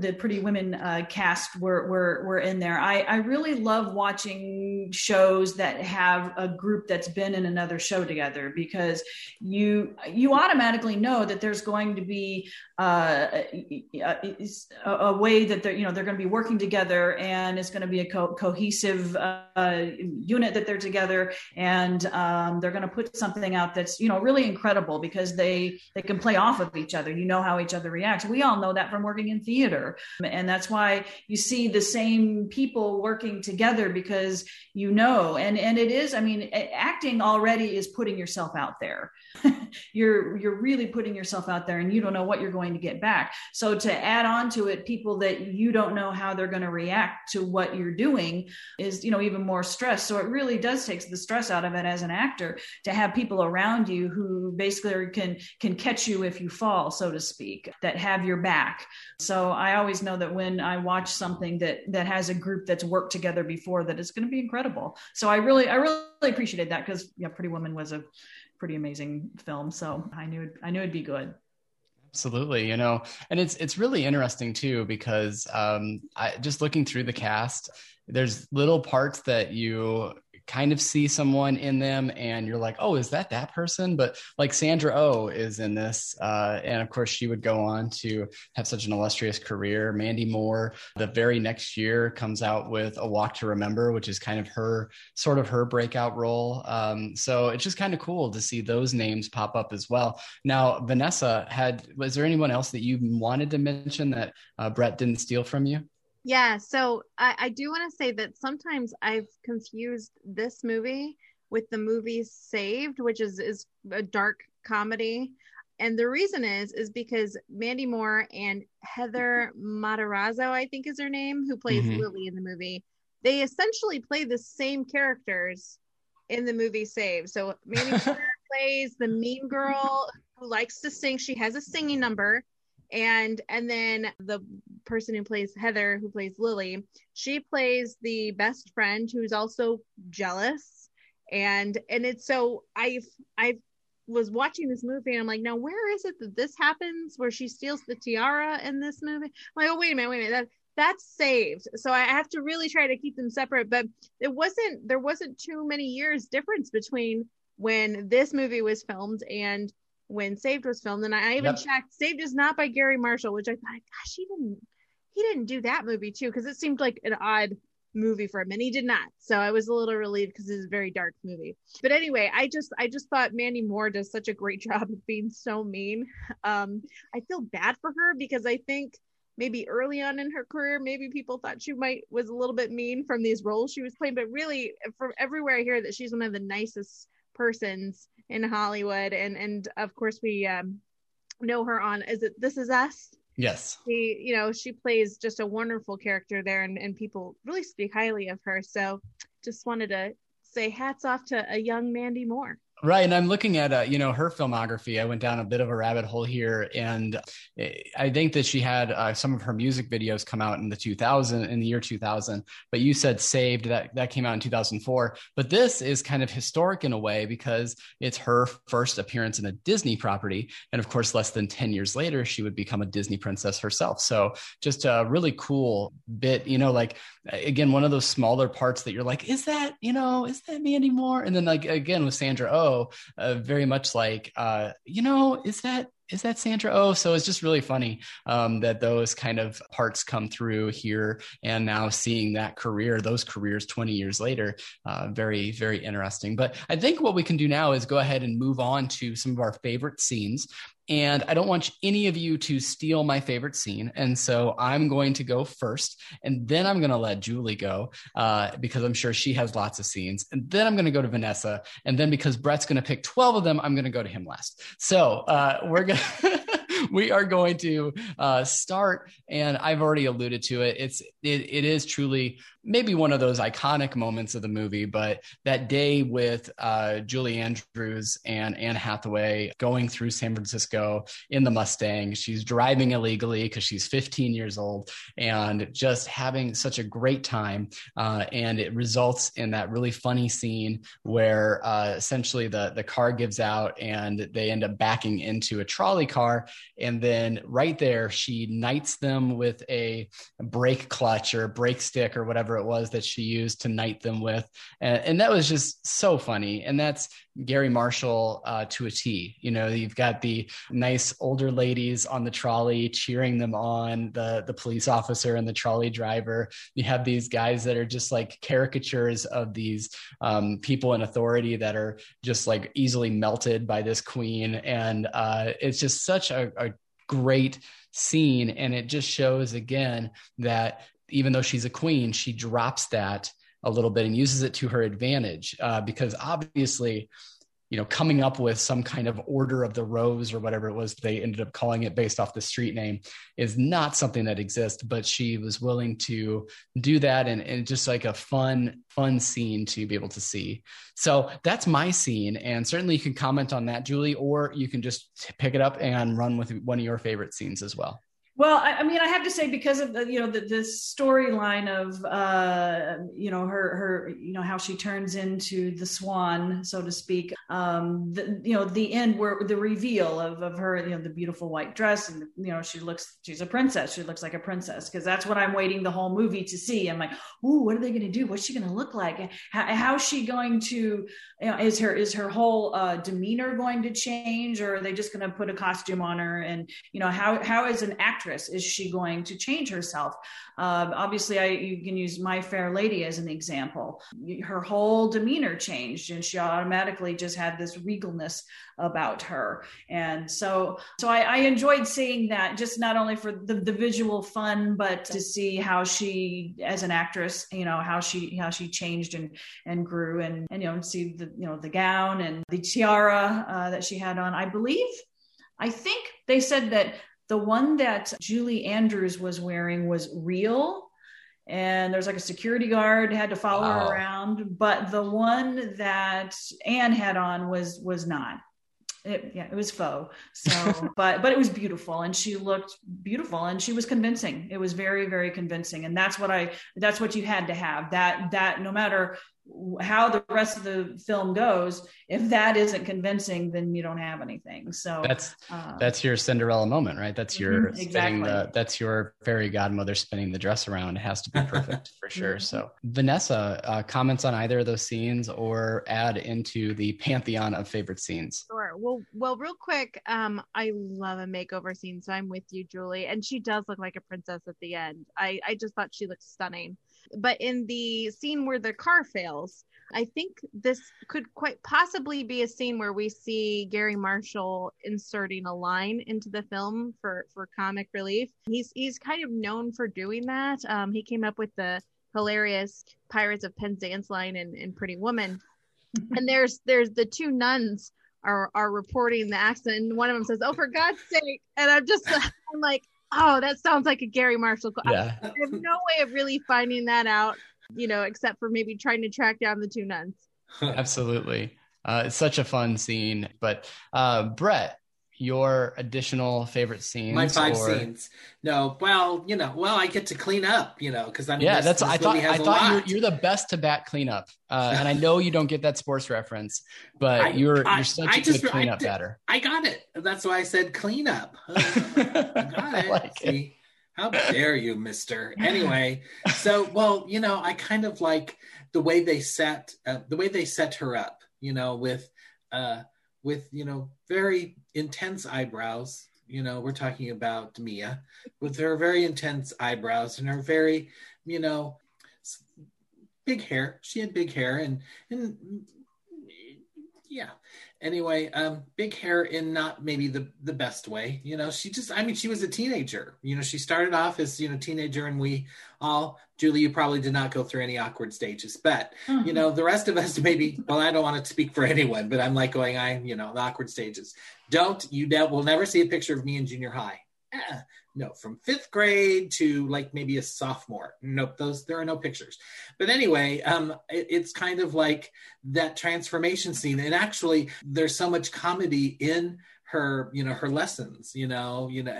the Pretty Women uh, cast were, were were in there. I I really love watching shows that have a group that's been in another show together because you you automatically know that there's going to be uh, a, a, way that they're you know they're going to be working together and it's going to be a co- cohesive uh, unit that they're together and um, they're going to put something out that's you know really incredible because they they can play off of each other. You know how each other reacts. We all know that from working in theater and that's why you see the same people working together because you know. And and it is i mean acting already is putting yourself out there. You're you're really putting yourself out there and you don't know what you're going to get back. So to add on to it people that you don't know how they're going to react to what you're doing is you know even more stress. So it really does take the stress out of it as an actor to have people around you who basically can can catch you if you fall so to speak that have your back. So i always know that when i watch something that that has a group that's worked together before that it's going to be incredible so i really i really appreciated that because yeah pretty woman was a pretty amazing film. So I knew I knew it'd be good. Absolutely, you know, and it's it's really interesting too because um, I just looking through the cast, there's little parts that you kind of see someone in them and you're like, oh, is that that person? But like Sandra oh is in this. Uh, and of course, she would go on to have such an illustrious career. Mandy Moore, the very next year, comes out with A Walk to Remember, which is kind of her sort of her breakout role. Um, so it's just kind of cool to see those names pop up as well. Now, Vanessa, had was there anyone else that you wanted to mention that uh, Brett didn't steal from you? Yeah, so I, I do want to say that sometimes I've confused this movie with the movie Saved, which is is a dark comedy. And the reason is is because Mandy Moore and Heather Matarazzo, I think is her name, who plays mm-hmm. Lily in the movie, they essentially play the same characters in the movie Saved. So Mandy Moore plays the mean girl who likes to sing. She has a singing number and and then the person who plays heather who plays lily she plays the best friend who's also jealous. And and it's so i i was watching this movie and i'm like now where is it that this happens where she steals the tiara in this movie? I'm like oh wait a minute wait a minute. That that's saved. So i have to really try to keep them separate but it wasn't there wasn't too many years difference between when this movie was filmed and when Saved was filmed, and I even yep. checked. Saved is not by Garry Marshall, which I thought, gosh, he didn't he didn't do that movie too because it seemed like an odd movie for him, and he did not. So I was a little relieved because it's a very dark movie. But anyway, I just I just thought Mandy Moore does such a great job of being so mean. Um, I feel bad for her because I think maybe early on in her career maybe people thought she might was a little bit mean from these roles she was playing but really from everywhere i hear that she's one of the nicest persons in Hollywood, and and of course we um, know her on is it This Is Us. Yes. She, you know, she plays just a wonderful character there, and and people really speak highly of her. So, just wanted to say hats off to a young Mandy Moore. Right, and I'm looking at uh, you know her filmography. I went down a bit of a rabbit hole here, and I think that she had uh, some of her music videos come out in the 2000 in the year 2000. But you said "Saved" that that came out in 2004. But this is kind of historic in a way because it's her first appearance in a Disney property, and of course, less than 10 years later, she would become a Disney princess herself. So just a really cool bit, you know, like again, one of those smaller parts that you're like, is that you know, is that Mandy Moore? And then like again with Sandra Oh uh, very much like, uh, you know, is that is that Sandra Oh? So it's just really funny um, that those kind of parts come through here, and now seeing that career, those careers, twenty years later, uh, very very interesting. But I think what we can do now is go ahead and move on to some of our favorite scenes. And I don't want any of you to steal my favorite scene. And so I'm going to go first. And then I'm going to let Julie go uh, because I'm sure she has lots of scenes. And then I'm going to go to Vanessa. And then because Brett's going to pick 12 of them, I'm going to go to him last. So uh, we're going we are going to uh, start, and I've already alluded to it. It's it, it is truly maybe one of those iconic moments of the movie, but that day with uh, Julie Andrews and Anne Hathaway going through San Francisco in the Mustang. She's driving illegally because she's 15 years old and just having such a great time. Uh, and it results in that really funny scene where uh, essentially the, the car gives out and they end up backing into a trolley car. And then right there, she knights them with a brake clutch or brake stick or whatever it was that she used to knight them with. And, and that was just so funny. And that's Garry Marshall uh, to a T. You know, you've got the nice older ladies on the trolley cheering them on, the the police officer and the trolley driver. You have these guys that are just like caricatures of these um, people in authority that are just like easily melted by this queen, and uh, it's just such a, a great scene, and it just shows again that even though she's a queen, she drops that a little bit and uses it to her advantage uh, because obviously you know coming up with some kind of order of the rose or whatever it was they ended up calling it based off the street name is not something that exists but she was willing to do that and, and just like a fun fun scene to be able to see. So that's my scene and certainly you can comment on that julie or you can just pick it up and run with one of your favorite scenes as well well, I, I, mean, I have to say because of the you know the, the storyline of uh, you know her her you know how she turns into the swan, so to speak. Um, the, you know the end where the reveal of of her you know the beautiful white dress and you know she looks she's a princess. She looks like a princess because that's what I'm waiting the whole movie to see. I'm like, ooh, what are they going to do? What's she going to look like? How, how's she going to you know is her is her whole uh, demeanor going to change or are they just going to put a costume on her and you know how how is an actress actress is she going to change herself? Uh, obviously i you can use my fair lady as an example. Her whole demeanor changed and she automatically just had this regalness about her. And so so i, I enjoyed seeing that just not only for the, the visual fun but to see how she as an actress you know how she how she changed and and grew and and you know see the you know the gown and the tiara uh, that she had on. I believe I think they said that the one that Julie Andrews was wearing was real. And there's like a security guard had to follow wow. her around, but the one that Anne had on was was not. It, yeah, it was faux. So, but but it was beautiful, and she looked beautiful, and she was convincing. It was very very convincing, and that's what I that's what you had to have. That that no matter how the rest of the film goes if that isn't convincing then you don't have anything. So that's uh, that's your cinderella moment right? That's your mm-hmm, exactly. the, that's your fairy godmother spinning the dress around. It has to be perfect for sure. Mm-hmm. so vanessa uh, comments on either of those scenes or add into the pantheon of favorite scenes? Sure. Well well real quick um i love a makeover scene so i'm with you julie. And she does look like a princess at the end. I i just thought she looked stunning but in the scene where the car fails, I think this could quite possibly be a scene where we see Garry Marshall inserting a line into the film for for comic relief. He's he's kind of known for doing that. Um, he came up with the hilarious Pirates of Penzance line in, in Pretty Woman, and there's there's the two nuns are are reporting the accident, and one of them says, "Oh, for God's sake!" And I'm just I'm like, oh, that sounds like a Garry Marshall. Yeah. I, I have no way of really finding that out, you know, except for maybe trying to track down the two nuns. Absolutely. Uh, it's such a fun scene. But uh, Brett, your additional favorite scenes? My five or... scenes. No, well, you know, well, I get to clean up, you know, because I'm yeah. This, that's this I thought. I thought you're, you're, the best to bat cleanup, uh, and I know you don't get that sports reference, but I, you're I, you're such I a just, good cleanup batter. I got it. That's why I said cleanup. Uh, I got it. like See, it. how dare you, Mister? Anyway, so well, you know, I kind of like the way they set uh, the way they set her up. You know, with. uh with you know very intense eyebrows. You know we're talking about mia with her very intense eyebrows and her very you know big hair. She had big hair and and yeah anyway um big hair in not maybe the the best way you know? She just i mean she was a teenager. You know she started off as you know teenager and we all julie you probably did not go through any awkward stages but mm-hmm. you know the rest of us maybe well i don't want to speak for anyone but i'm like going i you know the awkward stages. Don't you ne- will never see a picture of me in junior high. Uh, no, from fifth grade to like maybe a sophomore. Nope, those there are no pictures. But anyway, um, it, it's kind of like that transformation scene, and actually, there's so much comedy in her you know her lessons you know you know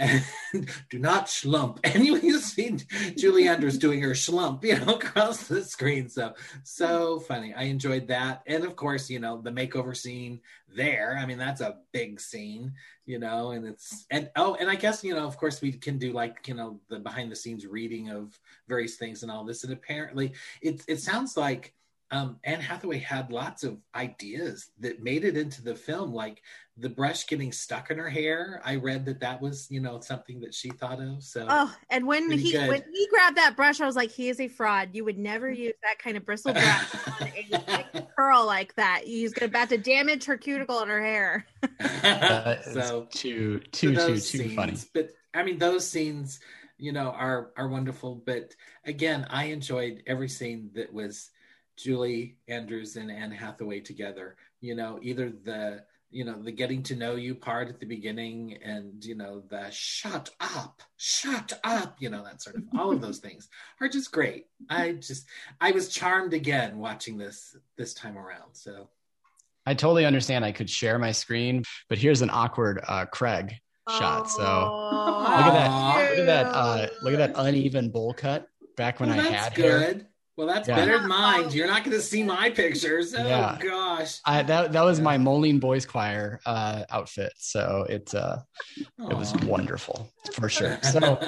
do not schlump. And you, see julie andrews doing her schlump you know across the screen. So so funny. I enjoyed that. And of course you know the makeover scene there. I mean that's a big scene you know and it's and oh and i guess you know of course we can do like you know the behind the scenes reading of various things and all this. And apparently it it sounds like um, Anne Hathaway had lots of ideas that made it into the film, like the brush getting stuck in her hair. I read that that was, you know, something that she thought of. So, oh, and when he good. when he grabbed that brush, I was like, he is a fraud. You would never use that kind of bristle brush, on a curl like that. He's going about to damage her cuticle and her hair. so too, too, too, too scenes, funny. But I mean, those scenes, you know, are are wonderful. But again, I enjoyed every scene that was Julie Andrews and Anne Hathaway together. You know, either the you know the getting to know you part at the beginning and you know the shut up shut up you know that sort of all of those things are just great. I just i was charmed again watching this this time around so. I totally understand i could share my screen but here's an awkward uh craig shot so. Look at that look at that uh look at that uneven bowl cut back when well, i had good. hair well, that's yeah. better than mine. You're not going to see my pictures. Oh yeah. gosh. I, that that was my Moline Boys Choir uh, outfit, so it uh, it was wonderful for sure. So,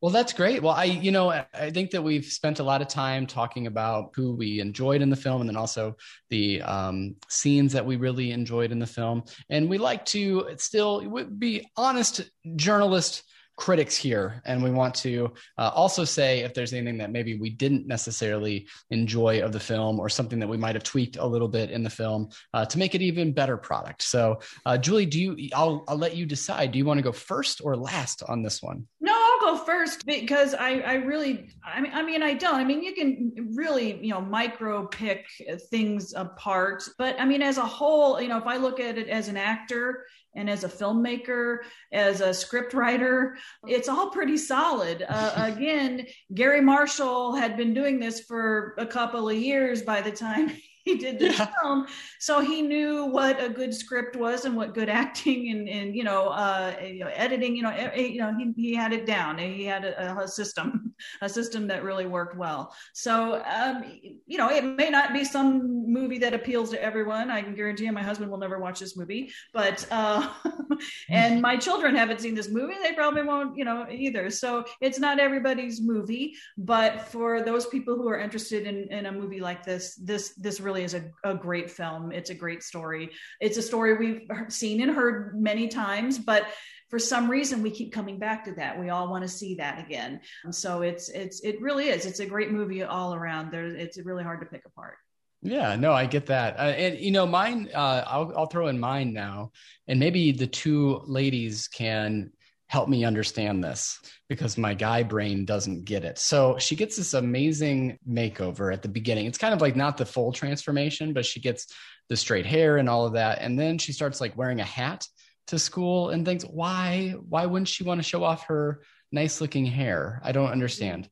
well, that's great. Well, I you know I think that we've spent a lot of time talking about who we enjoyed in the film, and then also the um, scenes that we really enjoyed in the film. And we like to still be honest journalist critics here and we want to uh, also say if there's anything that maybe we didn't necessarily enjoy of the film or something that we might have tweaked a little bit in the film uh, to make it even better product. So uh, julie do you I'll, I'll let you decide. Do you want to go first or last on this one? No i'll go first because i i really i mean i mean i don't i mean you can really you know micro pick things apart but i mean as a whole you know if i look at it as an actor and as a filmmaker, as a script writer, it's all pretty solid. Uh, again, Garry Marshall had been doing this for a couple of years by the time he did this yeah. film so he knew what a good script was and what good acting and, and you know, uh, you know editing you know you know he, he had it down. He had a, a system a system that really worked well so um, you know it may not be some movie that appeals to everyone i can guarantee you my husband will never watch this movie but uh, and my children haven't seen this movie they probably won't you know either so it's not everybody's movie but for those people who are interested in, in a movie like this this this really is a, a great film. It's a great story. It's a story we've seen and heard many times, but for some reason we keep coming back to that we all want to see that again so it's it's it really is it's a great movie all around there it's really hard to pick apart yeah, no, I get that. Uh, and you know, mine, uh, I'll, I'll throw in mine now, and maybe the two ladies can help me understand this because my guy brain doesn't get it. So she gets this amazing makeover at the beginning. It's kind of like not the full transformation, but she gets the straight hair and all of that. And then she starts like wearing a hat to school and thinks, why, why wouldn't she want to show off her nice looking hair? I don't understand.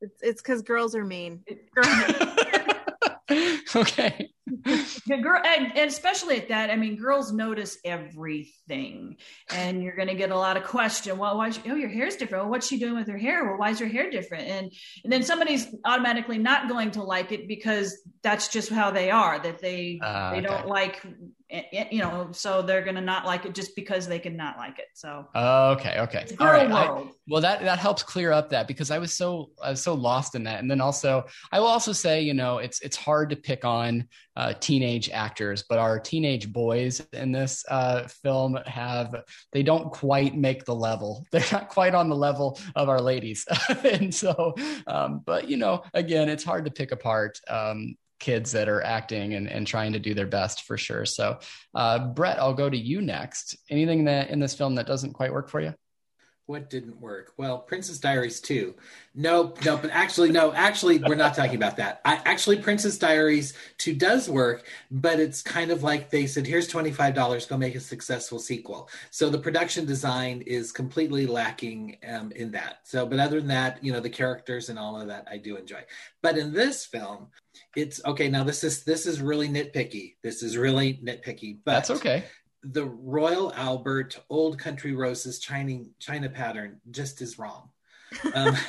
It's it's because girls are mean. okay. Girl, and, and, especially at that, I mean, girls notice everything, and you're going to get a lot of question. Well, why? Oh, your hair's different. Well, what's she doing with her hair? Well, why is her hair different? And and then somebody's automatically not going to like it because that's just how they are. That they uh, they okay. don't like you know, so they're going to not like it just because they can not like it. So okay, okay, all right. I, well, that that helps clear up that because I was so I was so lost in that, and then also I will also say, you know, it's it's hard to pick on uh, teenage actors, but our teenage boys in this uh, film have they don't quite make the level. They're not quite on the level of our ladies, and so, um, but you know, again, it's hard to pick apart. Um, kids that are acting and, and trying to do their best for sure. So, uh, Brett, I'll go to you next. Anything that in this film that doesn't quite work for you? What didn't work? Well, Princess Diaries 2. Nope, nope. But actually, no, actually, we're not talking about that. I, actually, Princess Diaries 2 does work, but it's kind of like they said, here's $25, go make a successful sequel. So the production design is completely lacking um, in that. So, but other than that, you know, the characters and all of that, I do enjoy. But in this film, it's okay. Now this is this is really nitpicky. This is really nitpicky. But That's okay. The Royal Albert Old Country Roses China China pattern just is wrong. Um,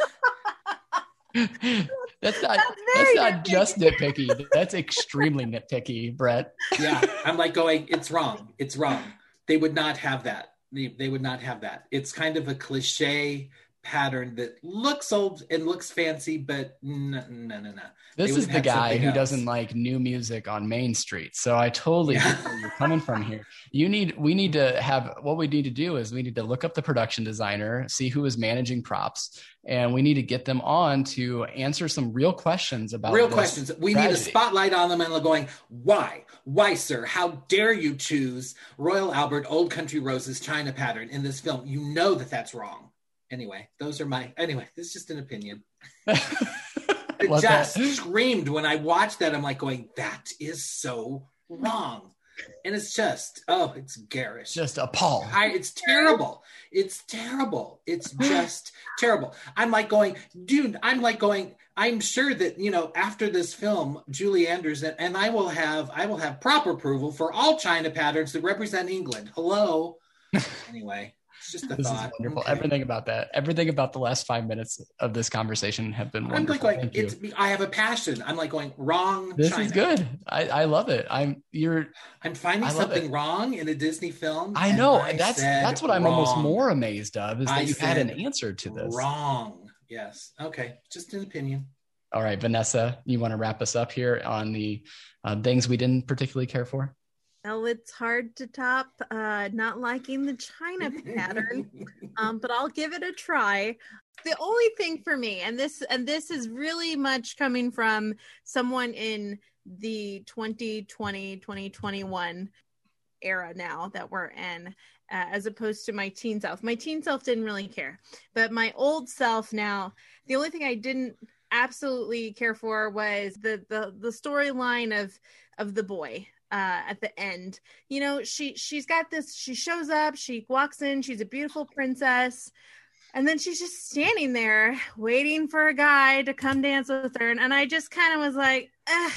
that's not That's that's very not just nitpicky. That's extremely nitpicky, Brett. yeah, I'm like going, it's wrong. It's wrong. They would not have that. They, they would not have that. It's kind of a cliche pattern that looks old and looks fancy, but no, no, no, no. This is the guy who else. doesn't like new music on Main Street. So I totally get where you're coming from here. You need we need to have what we need to do is we need to look up the production designer, see who is managing props, and we need to get them on to answer some real questions about real questions. We need a spotlight on them and going, why? Why, sir? How dare you choose Royal Albert Old Country Roses China pattern in this film? You know that that's wrong. Anyway, those are my, anyway, this is just an opinion. It just that. screamed when I watched that. I'm like going, that is so wrong. And it's just, oh, it's garish. Just appalled. I, it's terrible. It's terrible. It's just terrible. I'm like going, dude, I'm like going, I'm sure that, you know, after this film, Julie Andrews and, and I will have I will have proper approval for all China patterns that represent England. Hello. anyway, it's just a This is wonderful. Okay. Everything about that, everything about the last five minutes of this conversation have been wonderful. I'm like going, Thank you. I have a passion. I'm like going, wrong. This China. is good. I, I love it. I'm you're I'm finding something it. wrong in a Disney film. I know. I that's that's what I'm almost more amazed of is that I you had an answer to this. Wrong. Yes. Okay. Just an opinion. All right, Vanessa, you want to wrap us up here on the uh, things we didn't particularly care for? Well, it's hard to top uh, not liking the China pattern, um, but I'll give it a try. The only thing for me, and this and this is really much coming from someone in the 2020 2021 era now that we're in, uh, as opposed to my teen self. My teen self didn't really care, but my old self now, the only thing I didn't absolutely care for was the the the storyline of of the boy uh at the end you know she she's got this she shows up she walks in she's a beautiful princess and then she's just standing there waiting for a guy to come dance with her and, and i just kind of was like Ugh.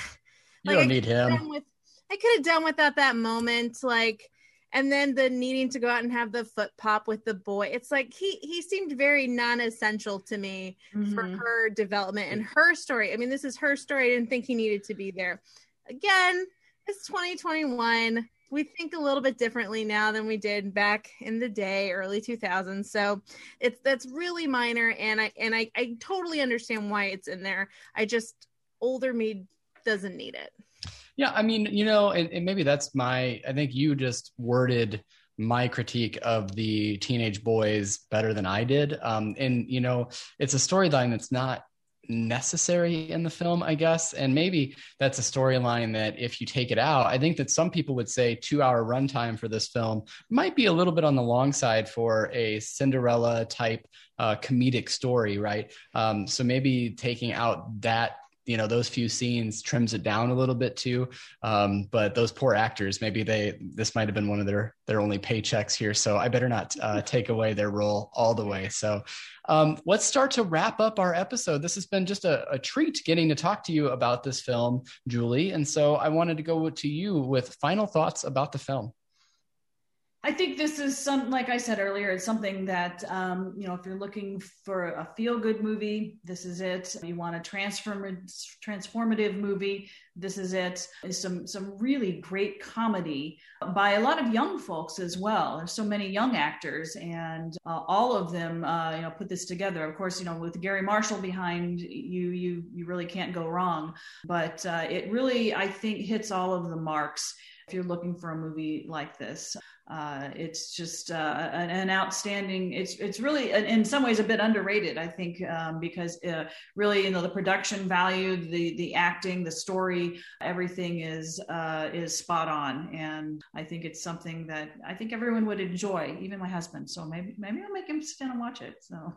You Like, don't need him. with I could have done without that moment, like, and then the needing to go out and have the foot pop with the boy. It's like he he seemed very non-essential to me for Mhm. her development and her story. I mean, this is her story. I didn't think he needed to be there. Again, it's 2021. We think a little bit differently now than we did back in the day, early 2000s. So it's that's really minor, and I and I I totally understand why it's in there. I just older me doesn't need it. Yeah, I mean, you know, and, and maybe that's my. I think you just worded my critique of the teenage boys better than I did. Um, and you know, it's a storyline that's not necessary in the film, I guess. And maybe that's a storyline that if you take it out, I think that some people would say two hour runtime for this film might be a little bit on the long side for a Cinderella type uh, comedic story, right? Um, so maybe taking out that you know those few scenes trims it down a little bit too. Um, but those poor actors maybe they this might have been one of their their only paychecks here. So i better not uh, take away their role all the way. So um, let's start to wrap up our episode. This has been just a, a treat getting to talk to you about this film julie. And so i wanted to go to you with final thoughts about the film I think this is some, like I said earlier, it's something that, um, you know, if you're looking for a feel good movie, this is it. If you want a transform- transformative movie, this is it. Some, some really great comedy by a lot of young folks as well. There's so many young actors and uh, all of them, uh, you know, put this together. Of course, you know, with Garry Marshall behind you, you, you really can't go wrong, but uh, it really, I think hits all of the marks if you're looking for a movie like this. Uh, it's just uh, an, an, outstanding. It's it's really in some ways a bit underrated, I think, um, because uh, really you know the production value, the the acting, the story, everything is uh, is spot on, and I think it's something that I think everyone would enjoy, even my husband. So maybe maybe I'll make him sit down and watch it. So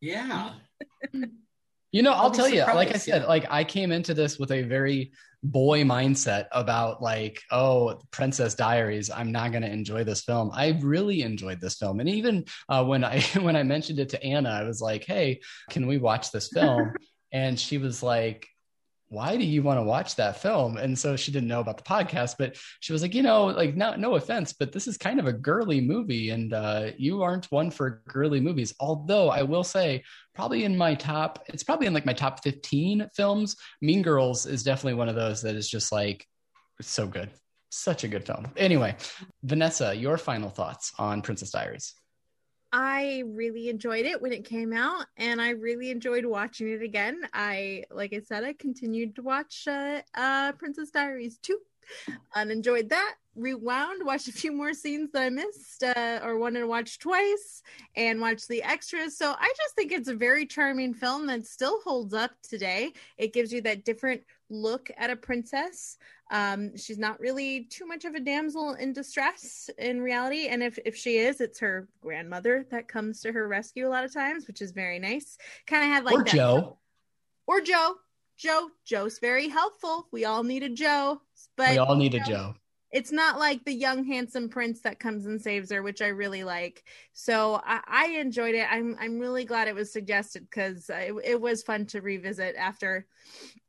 yeah. You know, I'll, I'll tell you, like I said, yeah. like I came into this with a very boy mindset about like, oh, Princess Diaries. I'm not going to enjoy this film. I really enjoyed this film, and even uh, when I when I mentioned it to Anna, I was like, hey, can we watch this film? and she was like, why do you want to watch that film? And so she didn't know about the podcast, but she was like, you know, like no, no offense, but this is kind of a girly movie and uh, you aren't one for girly movies. Although I will say probably in my top, it's probably in like my top 15 films. Mean Girls is definitely one of those that is just like, so good. Such a good film. Anyway, Vanessa, your final thoughts on Princess Diaries. I really enjoyed it when it came out, and I really enjoyed watching it again. I, like I said, I continued to watch uh, uh, Princess Diaries 2 and enjoyed that. Rewound, watched a few more scenes that I missed uh, or wanted to watch twice, and watched the extras. So I just think it's a very charming film that still holds up today. It gives you that different look at a princess. Um, she's not really too much of a damsel in distress in reality. And if, if she is, it's her grandmother that comes to her rescue a lot of times, which is very nice. Kind of have like or that. Joe. Or Joe. Joe. Joe's very helpful. We all need a Joe. But we all need a Joe. It's not like the young handsome prince that comes and saves her, which I really like. So I, I enjoyed it. I'm I'm really glad it was suggested because uh, it, it was fun to revisit after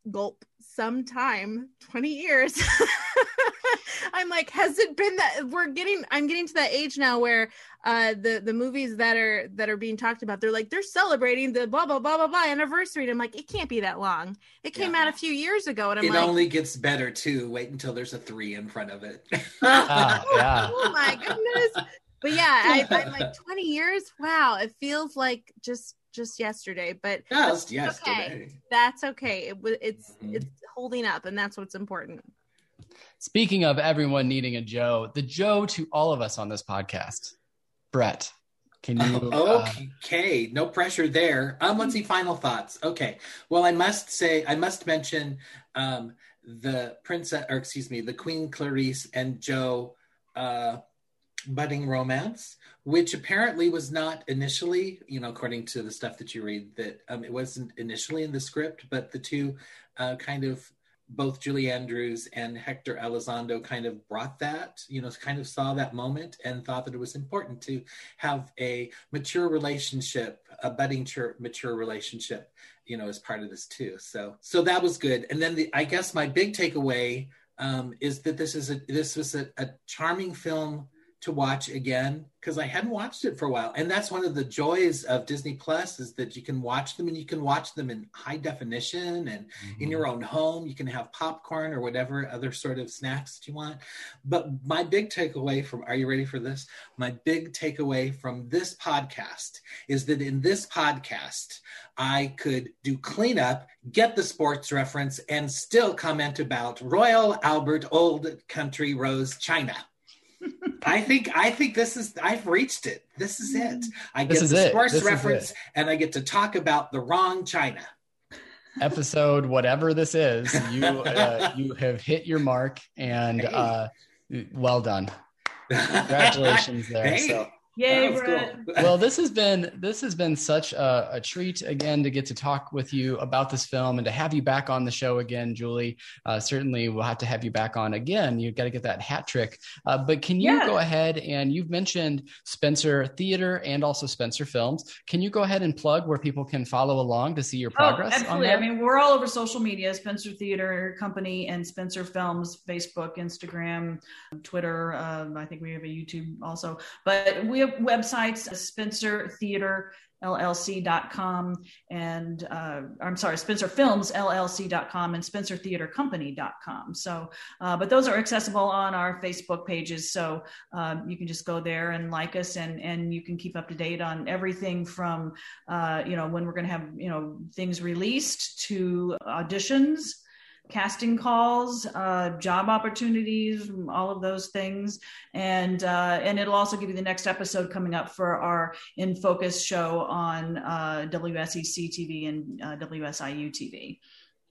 gulp some time 20 years. I'm like has it been that we're getting i'm getting to that age now where uh the the movies that are that are being talked about they're like they're celebrating the blah blah blah blah blah anniversary. And i'm like it can't be that long. It came yeah. out a few years ago and i'm it like, only gets better too. Wait until there's a three in front of it. Uh, yeah. oh my goodness. But yeah I, i'm like 20 years? Wow. It feels like just just yesterday, but just yesterday. Okay. That's okay. It was it's mm-hmm. it's holding up, and that's what's important. Speaking of everyone needing a Joe, the Joe to all of us on this podcast, Brett. Can you? Uh... okay, no pressure there. Um, let's see. Final thoughts. Okay. Well, I must say, I must mention um, the princess, or excuse me, the Queen Clarice and Joe uh, budding romance which apparently was not initially, you know, according to the stuff that you read, that um, it wasn't initially in the script, but the two uh, kind of both Julie Andrews and Hector Elizondo kind of brought that, you know, kind of saw that moment and thought that it was important to have a mature relationship, a budding mature relationship, you know, as part of this too. So, so that was good. And then the, I guess my big takeaway um, is that this is a, this was a, a charming film to watch again because I hadn't watched it for a while. And that's one of the joys of Disney Plus is that you can watch them and you can watch them in high definition and mm-hmm. in your own home. You can have popcorn or whatever other sort of snacks that you want. But my big takeaway from are you ready for this? My big takeaway from this podcast is that in this podcast, I could do cleanup, get the sports reference, and still comment about Royal Albert Old Country Rose China. I think I think this is I've reached it. This is it. I get the it. sports this reference and I get to talk about the wrong China. Episode whatever this is, you uh, you have hit your mark and uh, well done. Congratulations there. Hey. So Yay, Brett. Cool. well, this has been this has been such a, a, treat again to get to talk with you about this film and to have you back on the show again, Julie. Uh, certainly, we'll have to have you back on again. You've got to get that hat trick. Uh, but can you yeah. go ahead and you've mentioned Spencer Theater and also Spencer Films. Can you go ahead and plug where people can follow along to see your oh, progress? Oh, absolutely. I mean, we're all over social media: Spencer Theater Company and Spencer Films, Facebook, Instagram, Twitter. Um, I think we have a YouTube also, but we have websites, Spencer Theater llc.com and uh, i'm sorry spencer films llc.com and spencertheatercompany.com so uh, but those are accessible on our facebook pages. So um, you can just go there and like us and and you can keep up to date on everything from uh, you know when we're going to have you know things released to auditions casting calls, uh, job opportunities, all of those things, and uh, and it'll also give you the next episode coming up for our in focus show on uh, WSEC TV and uh, WSIU TV.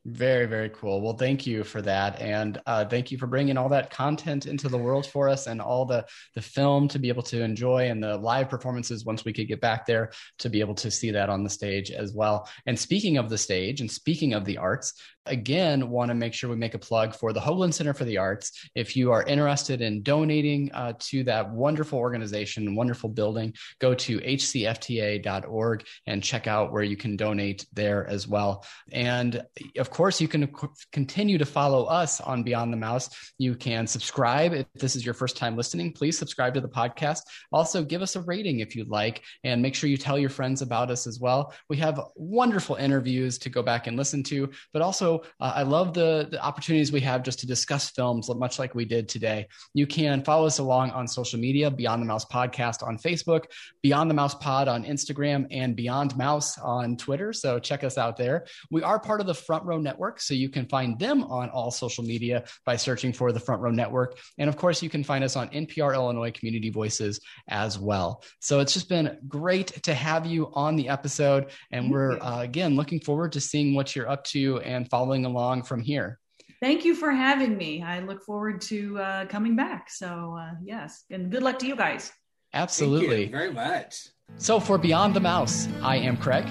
Very, very cool. Well, thank you for that, and uh, thank you for bringing all that content into the world for us, and all the the film to be able to enjoy, and the live performances once we could get back there to be able to see that on the stage as well. And speaking of the stage, and speaking of the arts, again, want to make sure we make a plug for the Hoogland Center for the Arts. If you are interested in donating uh, to that wonderful organization, wonderful building, go to hcfta.org and check out where you can donate there as well. And of course, you can continue to follow us on Beyond the Mouse. You can subscribe if this is your first time listening. Please subscribe to the podcast. Also, give us a rating if you'd like, and make sure you tell your friends about us as well. We have wonderful interviews to go back and listen to, but also uh, I love the, the opportunities we have just to discuss films, much like we did today. You can follow us along on social media, Beyond the Mouse Podcast on Facebook, Beyond the Mouse Pod on Instagram, and Beyond Mouse on Twitter. So check us out there. We are part of the Front Row Network, so you can find them on all social media by searching for the Front Row Network. And of course, you can find us on NPR Illinois Community Voices as well. So it's just been great to have you on the episode. And we're, uh, again, looking forward to seeing what you're up to and following following along from here. Thank you for having me. I look forward to uh, coming back. So, uh, yes, and good luck to you guys. Absolutely. Thank you very much. So, for Beyond the Mouse, I am Craig.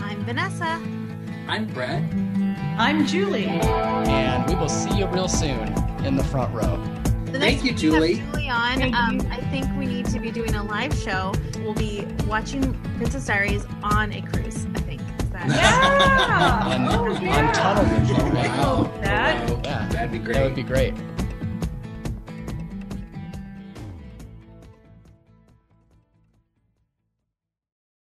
I'm Vanessa. I'm Brett. I'm Julie. And we will see you real soon in the front row. The Thank you, Julie. Julie on. Um, I think we need to be doing a live show. We'll be watching Princess Diaries on a cruise. That. Yeah. on, oh, yeah. on tunnel vision. Wow. That. Yeah. That'd be great. That would be great.